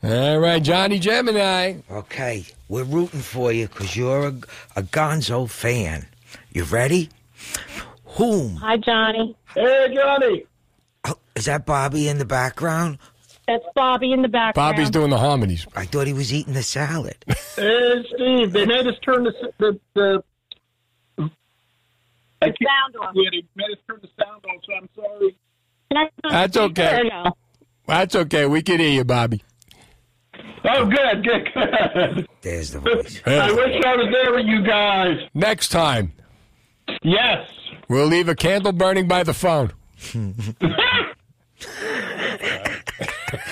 All right, Johnny Gemini. Okay, we're rooting for you because you're a, a Gonzo fan. You ready? Whom? Hi, Johnny. Hey, Johnny. Oh, is that Bobby in the background? That's Bobby in the background. Bobby's doing the harmonies. I thought he was eating the salad. Hey, Steve, they made us turn the the the. I can't- sound off. Yeah, they made us turn the sound off, so I'm sorry. That's okay. That's okay. We can hear you, Bobby. Oh, good, good, good. There's the voice. I wish I was there with you guys. Next time, Yes. we'll leave a candle burning by the phone.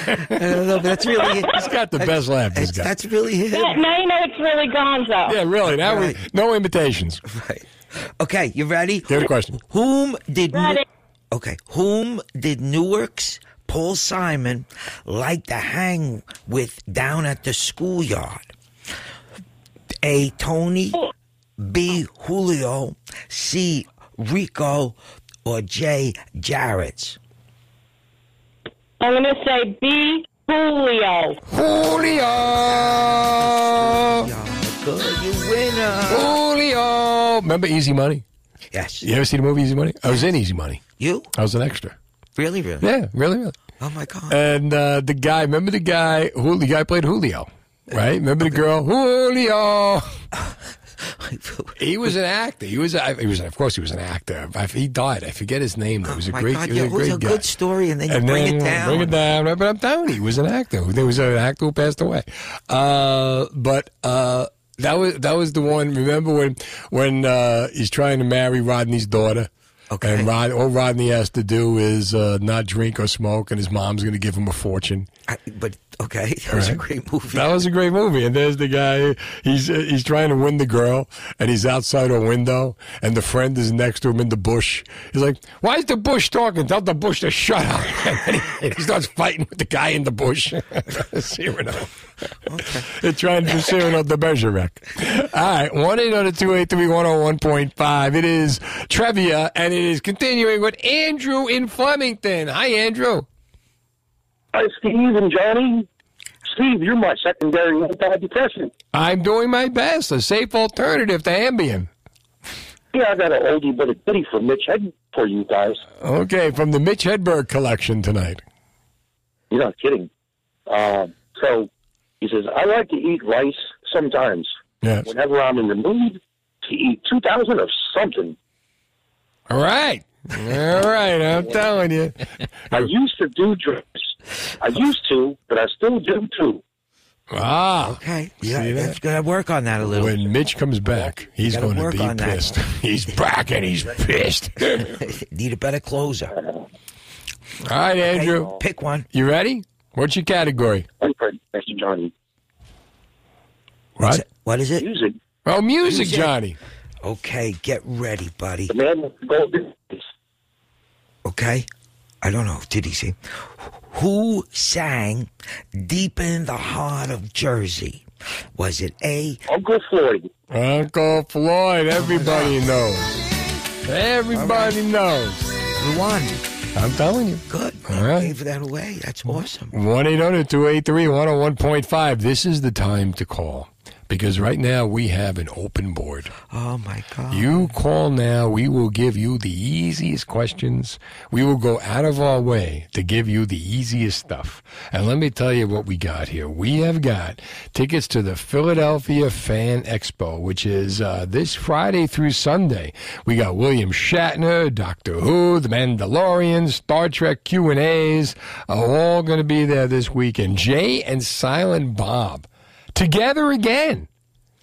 I don't know, but that's really. He's got the best laugh. This guy. That's really him. Yeah, now you know it's really Gonzo. Yeah, really. Now Right. we no imitations. Right. Okay, you ready? Here's a question. Whom did Ready. Okay, whom did Newark's Paul Simon liked to hang with down at the schoolyard? A. Tony, B. Julio, C. Rico, or J. Jarrett's? I'm going to say B. Julio. Julio. Good, you winner. Julio. Remember Easy Money? Yes. You ever see the movie Easy Money? I was in Easy Money. You? I was an extra. Really, really? Yeah, really, really. Oh my God. And uh, the guy, remember the guy? Who the guy played Julio, right? Remember the girl, Julio. he was an actor. He was. He was. Of course, he was an actor. He died. I forget his name. though. He was a Oh my great. God, yeah, a it was a good story, and then you and bring then it down. Bring it down. But I'm telling you, he was an actor. There was an actor who passed away. Uh, but uh, that was that was the one. Remember when when uh, he's trying to marry Rodney's daughter? Okay. And Rod, all Rodney has to do is uh, not drink or smoke, and his mom's going to give him a fortune. I, but okay, that was a great movie. That was a great movie. And there's the guy. He's he's trying to win the girl, and he's outside a window, and the friend is next to him in the bush. He's like, "Why is the bush talking? Tell the bush to shut up." And he, he starts fighting with the guy in the bush. Cyrano. They're trying to Cyrano de Bergerac. All right, one eight hundred two eight three one zero one point five. It is trivia, and it is continuing with Andrew in Flemington. Hi, Andrew. Hi, Steve and Johnny. Steve, you're my secondary antidepressant. I'm doing my best. A safe alternative to Ambien. Yeah, I got an oldie but a goodie for Mitch Head for you guys. Okay, from the Mitch Hedberg collection tonight. You're not kidding. Um, so he says, I like to eat rice sometimes. Yes. Whenever I'm in the mood, to eat 2000 or something. All right. All right, I'm telling you. I used to do drugs. I used to, but I still do too. Ah. Okay. See Yeah, that? that's gonna work on that a little. When Mitch comes back, he's Gotta going to be on that. pissed. he's back and he's pissed. Need a better closer. All right, Andrew. Pick one. You ready? What's your category? Thank you, Johnny. What? What is it? Music. Oh, music, Johnny. Okay, get ready, buddy. The man with the golden Okay? I don't know. Did he say? Who sang Deep in the Heart of Jersey? Was it A? Uncle Floyd. Uncle Floyd. Everybody oh, knows. Everybody knows. You won. I'm telling you. Good. All right. Gave that away. That's awesome. 1 800 283 101.5. This is the time to call because right now we have an open board. Oh, my God. You call now, we will give you the easiest questions. We will go out of our way to give you the easiest stuff. And let me tell you what we got here. We have got tickets to the Philadelphia Fan Expo, which is uh, this Friday through Sunday. We got William Shatner, Doctor Who, The Mandalorian, Star Trek Q&As, are all going to be there this weekend. Jay and Silent Bob together again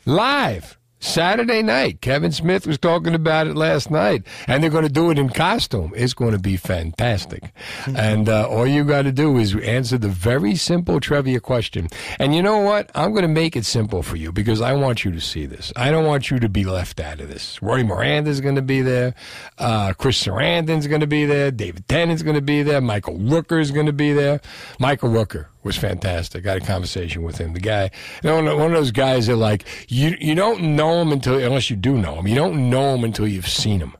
live Saturday night. Kevin Smith was talking about it last night, and they're going to do it in costume. It's going to be fantastic. and uh, all you got to do is answer the very simple trivia question. And you know what? I'm going to make it simple for you because I want you to see this. I don't want you to be left out of this. Roy Miranda's going to be there. Uh, Chris Sarandon's going to be there. David Tennant's going to be there. Michael Rooker's going to be there. Michael Rooker was fantastic. I had a conversation with him. The guy, you know, one of those guys that like you you don't know him until unless you do know him. You don't know him until you've seen him.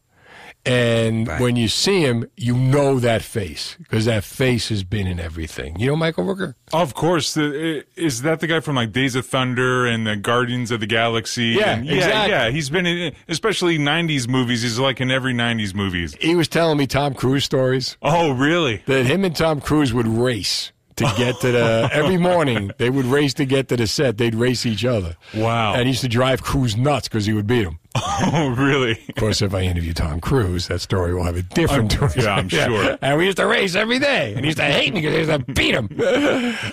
And when you see him, you know that face because that face has been in everything. You know Michael Rooker? Of course, the, is that the guy from like Days of Thunder and the Guardians of the Galaxy? Yeah, and, yeah, exactly. yeah. He's been in, especially '90s movies. He's like in every '90s movies. He was telling me Tom Cruise stories. Oh, really? That him and Tom Cruise would race to get to the every morning. They would race to get to the set. They'd race each other. Wow. And he used to drive Cruise nuts because he would beat him. Oh, really? Of course, if I interview Tom Cruise, that story will have a different I'm- twist. yeah, I'm sure. And we used to race every day, and he used to hate me because I used to beat him.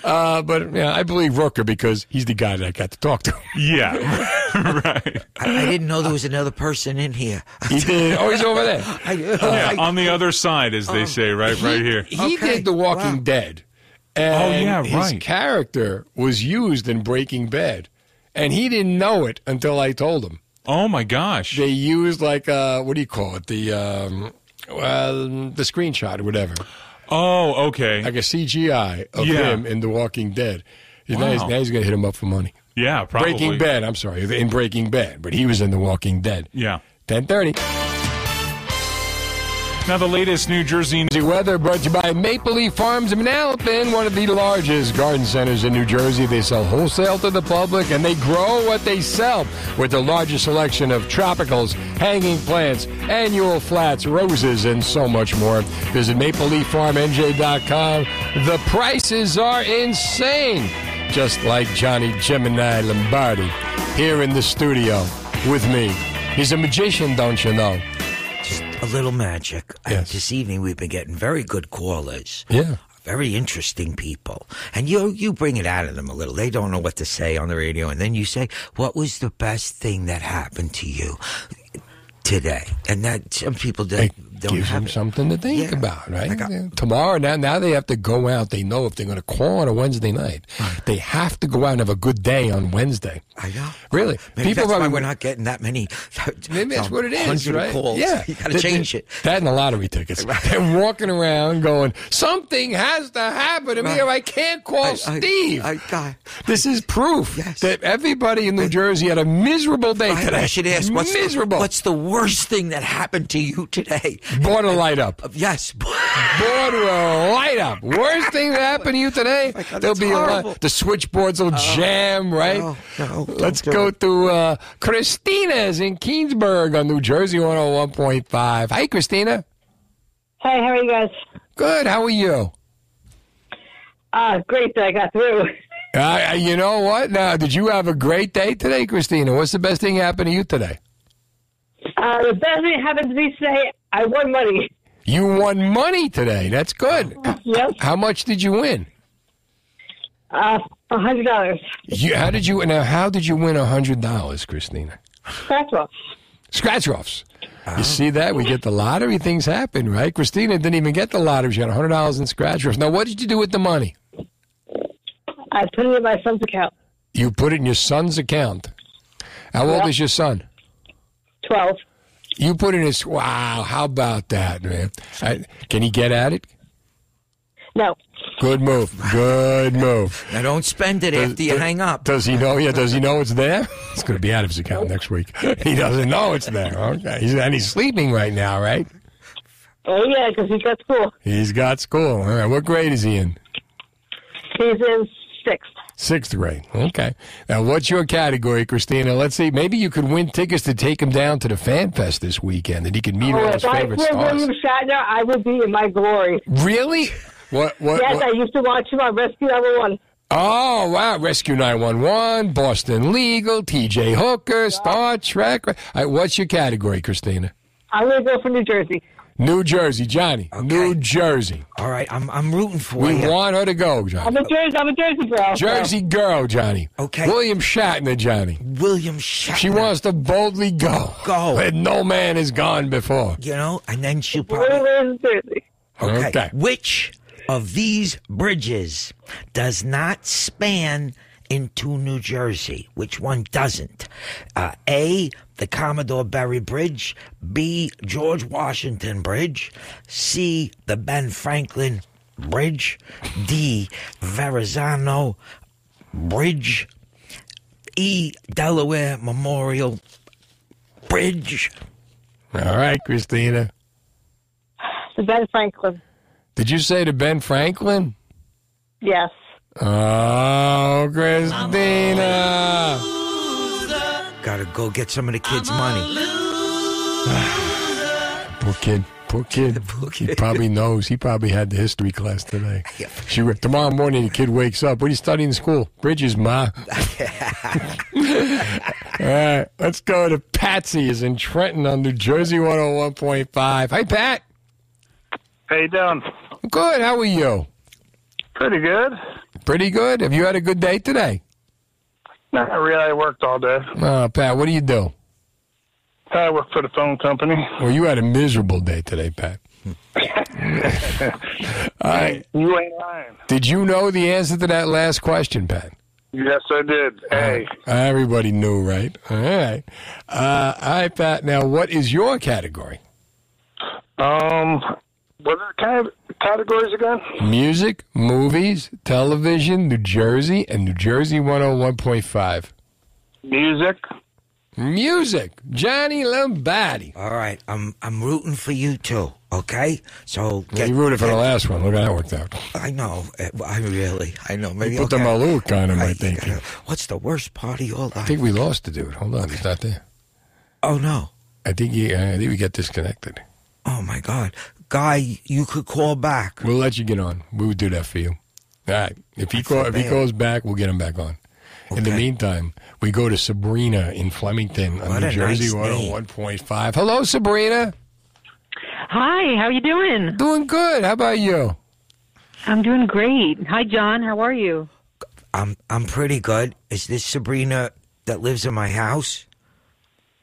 Uh, but yeah, I believe Rooker because he's the guy that I got to talk to. Yeah, right. I, I didn't know there was another person in here. He did. Oh, he's over there. I, Yeah, I- on the other side, as they say, right, right here. He did The Walking Dead. And Oh, yeah, his right. character was used in Breaking Bad, and he didn't know it until I told him. Oh my gosh! They used like uh, what do you call it? The um, well, the screenshot or whatever, Oh, okay. like a CGI of Yeah. him in The Walking Dead. Now, he's, Wow. now he's going to hit him up for money. Yeah, probably. Breaking Bad. I'm sorry, in Breaking Bad, but he was in The Walking Dead. Yeah. Ten thirty. Now the latest New Jersey weather brought to you by Maple Leaf Farms in Manalapan, one of the largest garden centers in New Jersey. They sell wholesale to the public and they grow what they sell with the largest selection of tropicals, hanging plants, annual flats, roses, and so much more. Visit mapleleaffarmnj.com. The prices are insane, just like Johnny Gemini Lombardi here in the studio with me. He's a magician, don't you know? A little magic. And this evening we've been getting very good callers. Yeah. Very interesting people. And you you bring it out of them a little. They don't know what to say on the radio. And then you say, What was the best thing that happened to you today? And that some people don't, don't gives have them it. something to think Yeah. about, right? Tomorrow, now, now they have to go out. They know if they're going to call on a Wednesday night, they have to go out and have a good day on Wednesday. I know. Really, Maybe that's why we're not getting that many. Maybe that's what it is, right? Calls. Yeah, you got to change it. That and the lottery tickets. They're walking around going, "Something has to happen to me, or I can't call I- I- Steve." I got. This is proof that everybody in New Jersey had a miserable day I, today. I should ask, what's miserable? The, what's the worst thing that happened to you today? Border light up. Yes. Border will light up. Worst thing that happened to you today? There'll that's be a horrible. lot. The switchboards will jam, right? no, no, Let's go it. to uh, Christina's in Keansburg on New Jersey 101.5. Hi, Christina. Hi, how are you guys? Good. How are you? Uh, great that I got through. Uh, you know what? Now, did you have a great day today, Christina? What's the best thing happened to you today? Uh, the best thing happened to me today, I won money. You won money today. That's good. Yep. How much did you win? Uh, a hundred dollars. You, how did you now? How did you win a hundred dollars, Christina? Scratch off. Scratch offs. You see that? We get the lottery. Things happen, right? Christina didn't even get the lottery. She got a hundred dollars in scratch offs. Now, what did you do with the money? I put it in my son's account. You put it in your son's account. How old is your son? Twelve. You put in his. Wow, how about that, man? I, can he get at it? No. Good move. Good move. Now don't spend it after you hang up. Does he know? Yeah, does he know it's there? It's going to be out of his account next week. He doesn't know it's there. Okay, he's, and he's sleeping right now, right? Oh yeah, because he's got school. He's got school. All right. What grade is he in? He's in sixth. Sixth grade. Okay. Now, what's your category, Christina? Let's see. Maybe you could win tickets to take him down to the Fan Fest this weekend, and he could meet oh, all his if I favorite were stars. William Shatner, I would be in my glory. Really? What? What? yes, what- I used to watch him on Rescue Number One. Oh, wow. Rescue 911, Boston Legal, TJ Hooker, Star Trek. Right, what's your category, Christina? I'm going to go for New Jersey. New Jersey, Johnny. New Jersey. All right, I'm I'm rooting for We you. want her to go, Johnny. I'm a Jersey. I'm a Jersey girl. so- Jersey girl, Johnny. Okay. William Shatner, Johnny. William Shatner. She wants to boldly go. Go. Where no man has gone before. You know, and then she'll Where probably. is Jersey? Okay. Okay. Which of these bridges does not span into New Jersey? Which one doesn't? Uh, A, the Commodore Barry Bridge. B, George Washington Bridge. C, the Ben Franklin Bridge. D, Verrazano Bridge. E, Delaware Memorial Bridge. All right, Christina. The Ben Franklin. Did you say to Ben Franklin? Yes. Oh, Christina. Gotta go get some of the kids' money. Poor kid. Poor kid. He probably knows. He probably had the history class today. She re- tomorrow morning the kid wakes up. What are you studying in school? Bridges, ma. All right, let's go to Patsy. Is in Trenton on New Jersey 101.5. Hi, Pat. How you doing? Good. How are you? Pretty good. Pretty good. Have you had a good day today? Not really. I worked all day. Uh, Pat, what do you do? I work for the phone company. Well, you had a miserable day today, Pat. All right. You ain't lying. Did you know the answer to that last question, Pat? Yes, I did. Hey, Everybody knew, right? All right. Uh, all right, Pat. Now, what is your category? um, what are the kind of categories again? Music, movies, television, New Jersey, and New Jersey 101.5. Music. Music. Johnny Lombardi. All right, I'm I'm rooting for you too. Okay, so Yeah, you rooted for the last one. Look how that worked out. I know. uh, I really. I know. Maybe You put the okay. Maluk on him, I Right, think. uh, What's the worst part of your life? I think we lost the dude. Hold on, he's not there. Oh no! I think he. Uh, I think we got disconnected. Oh my God, guy, you could call back. We'll let you get on. We would do that for you. All right. If he feel call, if he calls back, we'll get him back on. In the meantime, we go to Sabrina in Flemington on New Jersey, nice name. 101.5. Hello, Sabrina. Hi, how you doing? Doing good. How about you? I'm doing great. Hi, John. How are you? I'm I'm pretty good. Is this Sabrina that lives in my house?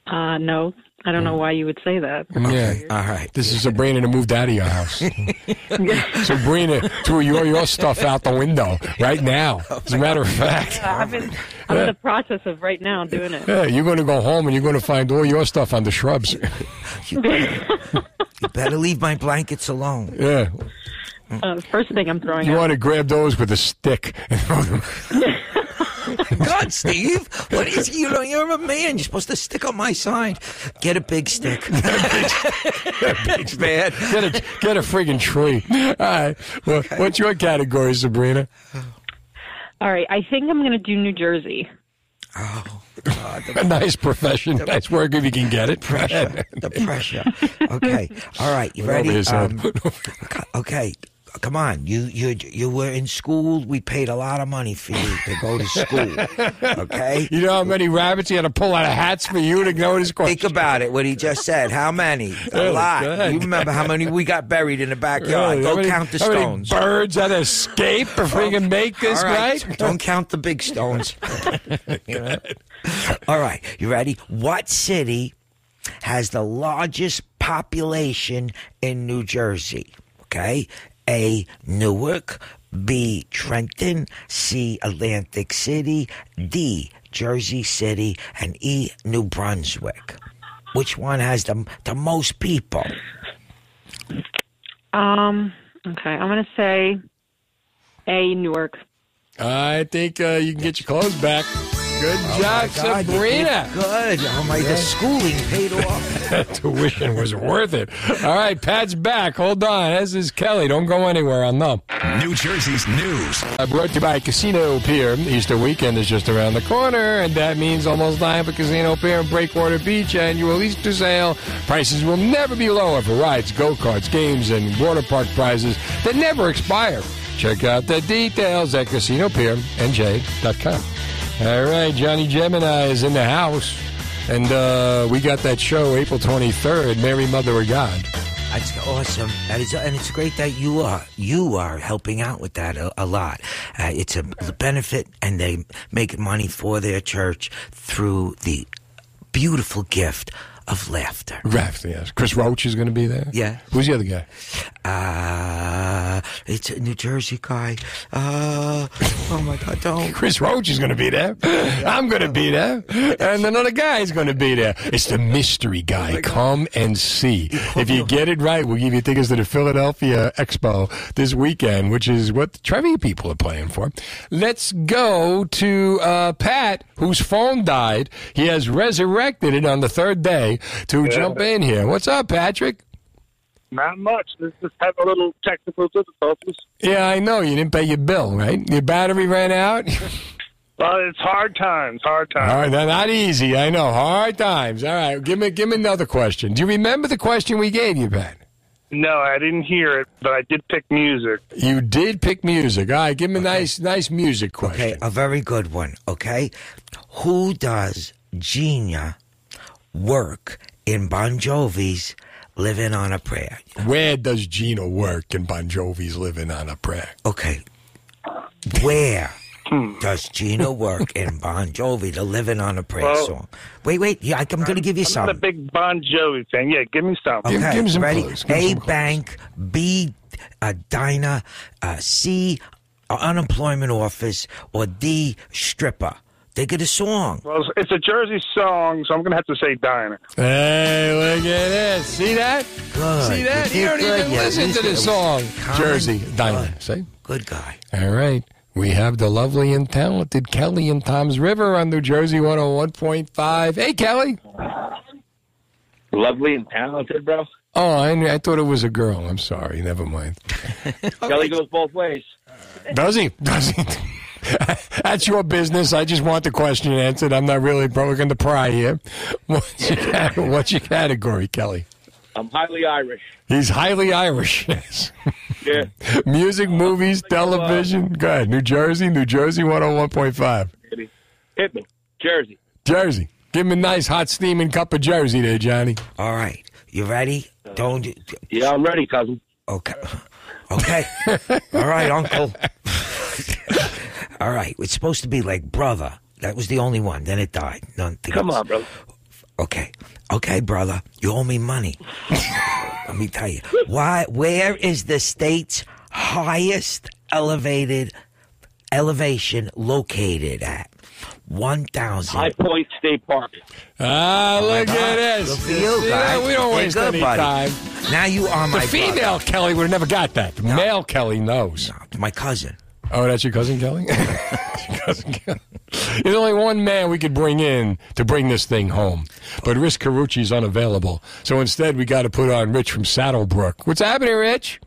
Uh, no, I don't know why you would say that. Yeah. All right. This is Sabrina that moved out of your house. Sabrina threw your, your stuff out the window right now. As a matter of fact. Yeah, I've been, I'm in the process of right now doing it. Yeah, you're going to go home and you're going to find all your stuff on the shrubs. You better leave my blankets alone. Yeah. Uh, first thing I'm throwing You out. want to grab those with a stick and throw them. God, Steve, what is you know? You're a man. You're supposed to stick on my side. Get a big stick. get, a Big man. Get a, get a friggin' tree. All right. Well, What's your category, Sabrina? All right, I think I'm going to do New Jersey. Oh, God, A nice profession. Nice work if you can get it. pressure. The pressure. Okay. All right. You ready? Um, okay. Come on, you you you were in school. We paid a lot of money for you to go to school. Okay. You know how many rabbits he had to pull out of hats for you to go his question? Think about it. What he just said. How many? A lot. You remember how many we got buried in the backyard? Really? Go many- count the how many stones. birds had to escape before we can make this right. right? Don't count the big stones. All right. You ready? What city has the largest population in New Jersey? Okay. A. Newark. B. Trenton. C. Atlantic City. D. Jersey City. And E. New Brunswick. Which one has the, the most people? Um. Okay, I'm gonna say A. Newark. I think uh, you can get your clothes back. Good Oh, job, my God, Sabrina. Good. Oh my, the schooling paid off. That tuition was worth it. All right, Pat's back. Hold on. This is Kelly. Don't go anywhere. I'll know. New Jersey's news. Uh, brought to you by Casino Pier. Easter weekend is just around the corner, and that means almost time for Casino Pier and Breakwater Beach annual Easter sale. Prices will never be lower for rides, go karts, games, and water park prizes that never expire. Check out the details at CasinoPierNJ.com. All right, Johnny Gemini is in the house, and uh, we got that show April 23rd, Mary Mother of God. That's awesome. That is, and it's great that you are you are helping out with that a, a lot. Uh, it's a benefit, and they make money for their church through the beautiful gift of laughter. Raft, yes. Chris Roach is going to be there. Yeah. Who's the other guy? Uh, it's a New Jersey guy. Uh, oh my God, don't. Chris Roach is going to be there. I'm going to be there. And another guy is going to be there. It's the mystery guy. Come and see. If you get it right, we'll give you tickets to the Philadelphia Expo this weekend, which is what the Trevor people are playing for. Let's go to uh, Pat, whose phone died. He has resurrected it on the third day to Yeah. jump in here. What's up, Patrick? Not much. This just had a little technical difficulties. Yeah, I know. You didn't pay your bill, right? Your battery ran out? Well, it's hard times. Hard times. All right, not easy. I know. Hard times. All right, give me give me another question. Do you remember the question we gave you, Pat? No, I didn't hear it, but I did pick music. You did pick music. All right, give me a nice nice music question. Okay, a very good one. Okay, who does Gina work in Bon Jovi's "Living on a Prayer"? Where does Gina work in Bon Jovi's "Living on a Prayer"? Okay, where does Gina work in Bon Jovi, the "Living on a Prayer" Well- song? Wait, wait, yeah, I'm going to give you I'm not a big Bon Jovi fan. Yeah, give me some. Okay, ready? A bank, B a diner, uh, C a unemployment office, or D stripper. Think of the song. Well, it's a Jersey song, so I'm going to have to say Diner. Hey, look at this. See that? Good. See that? You You don't good. even Yeah, listen to the song. Jersey Diner. See? Good guy. All right. We have the lovely and talented Kelly and Toms River on New Jersey 101.5. Hey, Kelly. Lovely and talented, bro. Oh, I, I thought it was a girl. I'm sorry. Never mind. Kelly goes both ways. Does he? Does he? That's your business. I just want the question answered. I'm not really looking to pry here. What's your, what's your category, Kelly? I'm highly Irish. He's highly Irish. Yes. Yeah. Music, movies, uh, television. Go ahead. New Jersey, New Jersey 101.5. Hit me. Hit me. Jersey. Jersey. Give him a nice hot steaming cup of Jersey there, Johnny. All right, you ready? Don't. Yeah, I'm ready, cousin. Okay. Okay. All right, Uncle. All right. It's supposed to be like brother. That was the only one. Then it died. None. Come on, bro. Okay. Okay, brother. You owe me money. Let me tell you. Why? Where is the state's highest elevated elevation located at? One thousand. High Point State Park. Ah, look God. at this. Good for you, See guy. that? We don't Hey, waste good, any buddy. time. Now you are my The female brother. Kelly would have never got that. The male Kelly knows. My cousin. Oh, that's your cousin Kelly? Your cousin Kelly. There's only one man we could bring in to bring this thing home. But Rich Carucci's unavailable. So instead, we got to put on Rich from Saddle Brook. What's happening, Rich?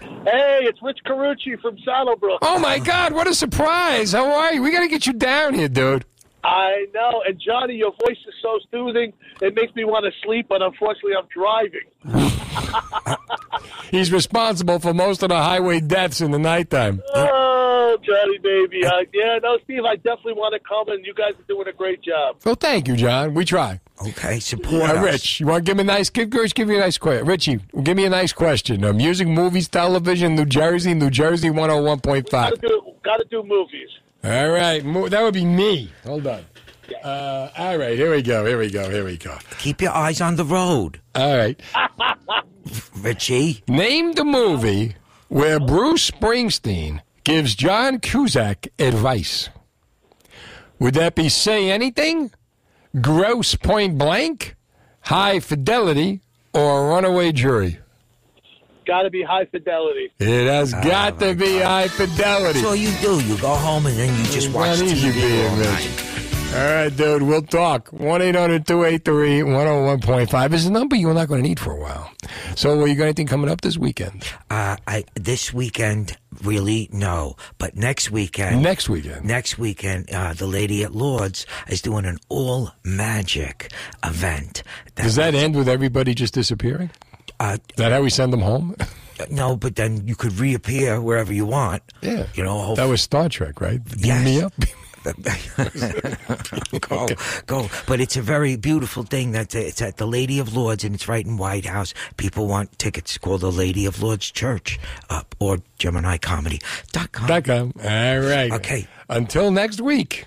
Hey, it's Rich Carucci from Saddle Brook. Oh, my God. What a surprise. How are you? We got to get you down here, dude. I know. And Johnny, your voice is so soothing. It makes me want to sleep, but unfortunately, I'm driving. He's responsible for most of the highway deaths in the nighttime. Oh, Johnny baby. Uh, yeah, no, Steve, I definitely want to come, and you guys are doing a great job. Well, thank you, John. We try. Okay, support Uh, us. Rich, you want to give me a nice? Give, Rich, give me a nice question. Richie, give me a nice question. Uh, music, movies, television, New Jersey, New Jersey, one hundred one point five. Got to do, got to do movies. All right, that would be me. Hold on. Uh, all right, here we go. Here we go. Here we go. Keep your eyes on the road. All right. Richie. Name the movie where Bruce Springsteen gives John Cusack advice. Would that be Say Anything, Grosse Pointe Blank, High Fidelity, or Runaway Jury? Got to be high fidelity. It has Oh, got to be High Fidelity. That's all you do. You go home and then you just It's watch not easy TV being all rich. night. All right, dude, we'll talk. 1 800 283 101.5 is a number you're not going to need for a while. So, are you got anything coming up this weekend? Uh, I this weekend really no, but next weekend. Next weekend. Next weekend, uh, the lady at Lourdes is doing an all magic event. Does that end with everybody just disappearing? Uh, is that how we send them home? No, but then you could reappear wherever you want. Yeah. You know, That was Star Trek, right? Beam Yes. me up. go, go. But it's a very beautiful thing. That it's at the Lady of Lourdes, and it's right in White House. People want tickets. Call the Lady of Lourdes Church up or Gemini Comedy. Dot com. Dot com. All right. Okay. Until next week.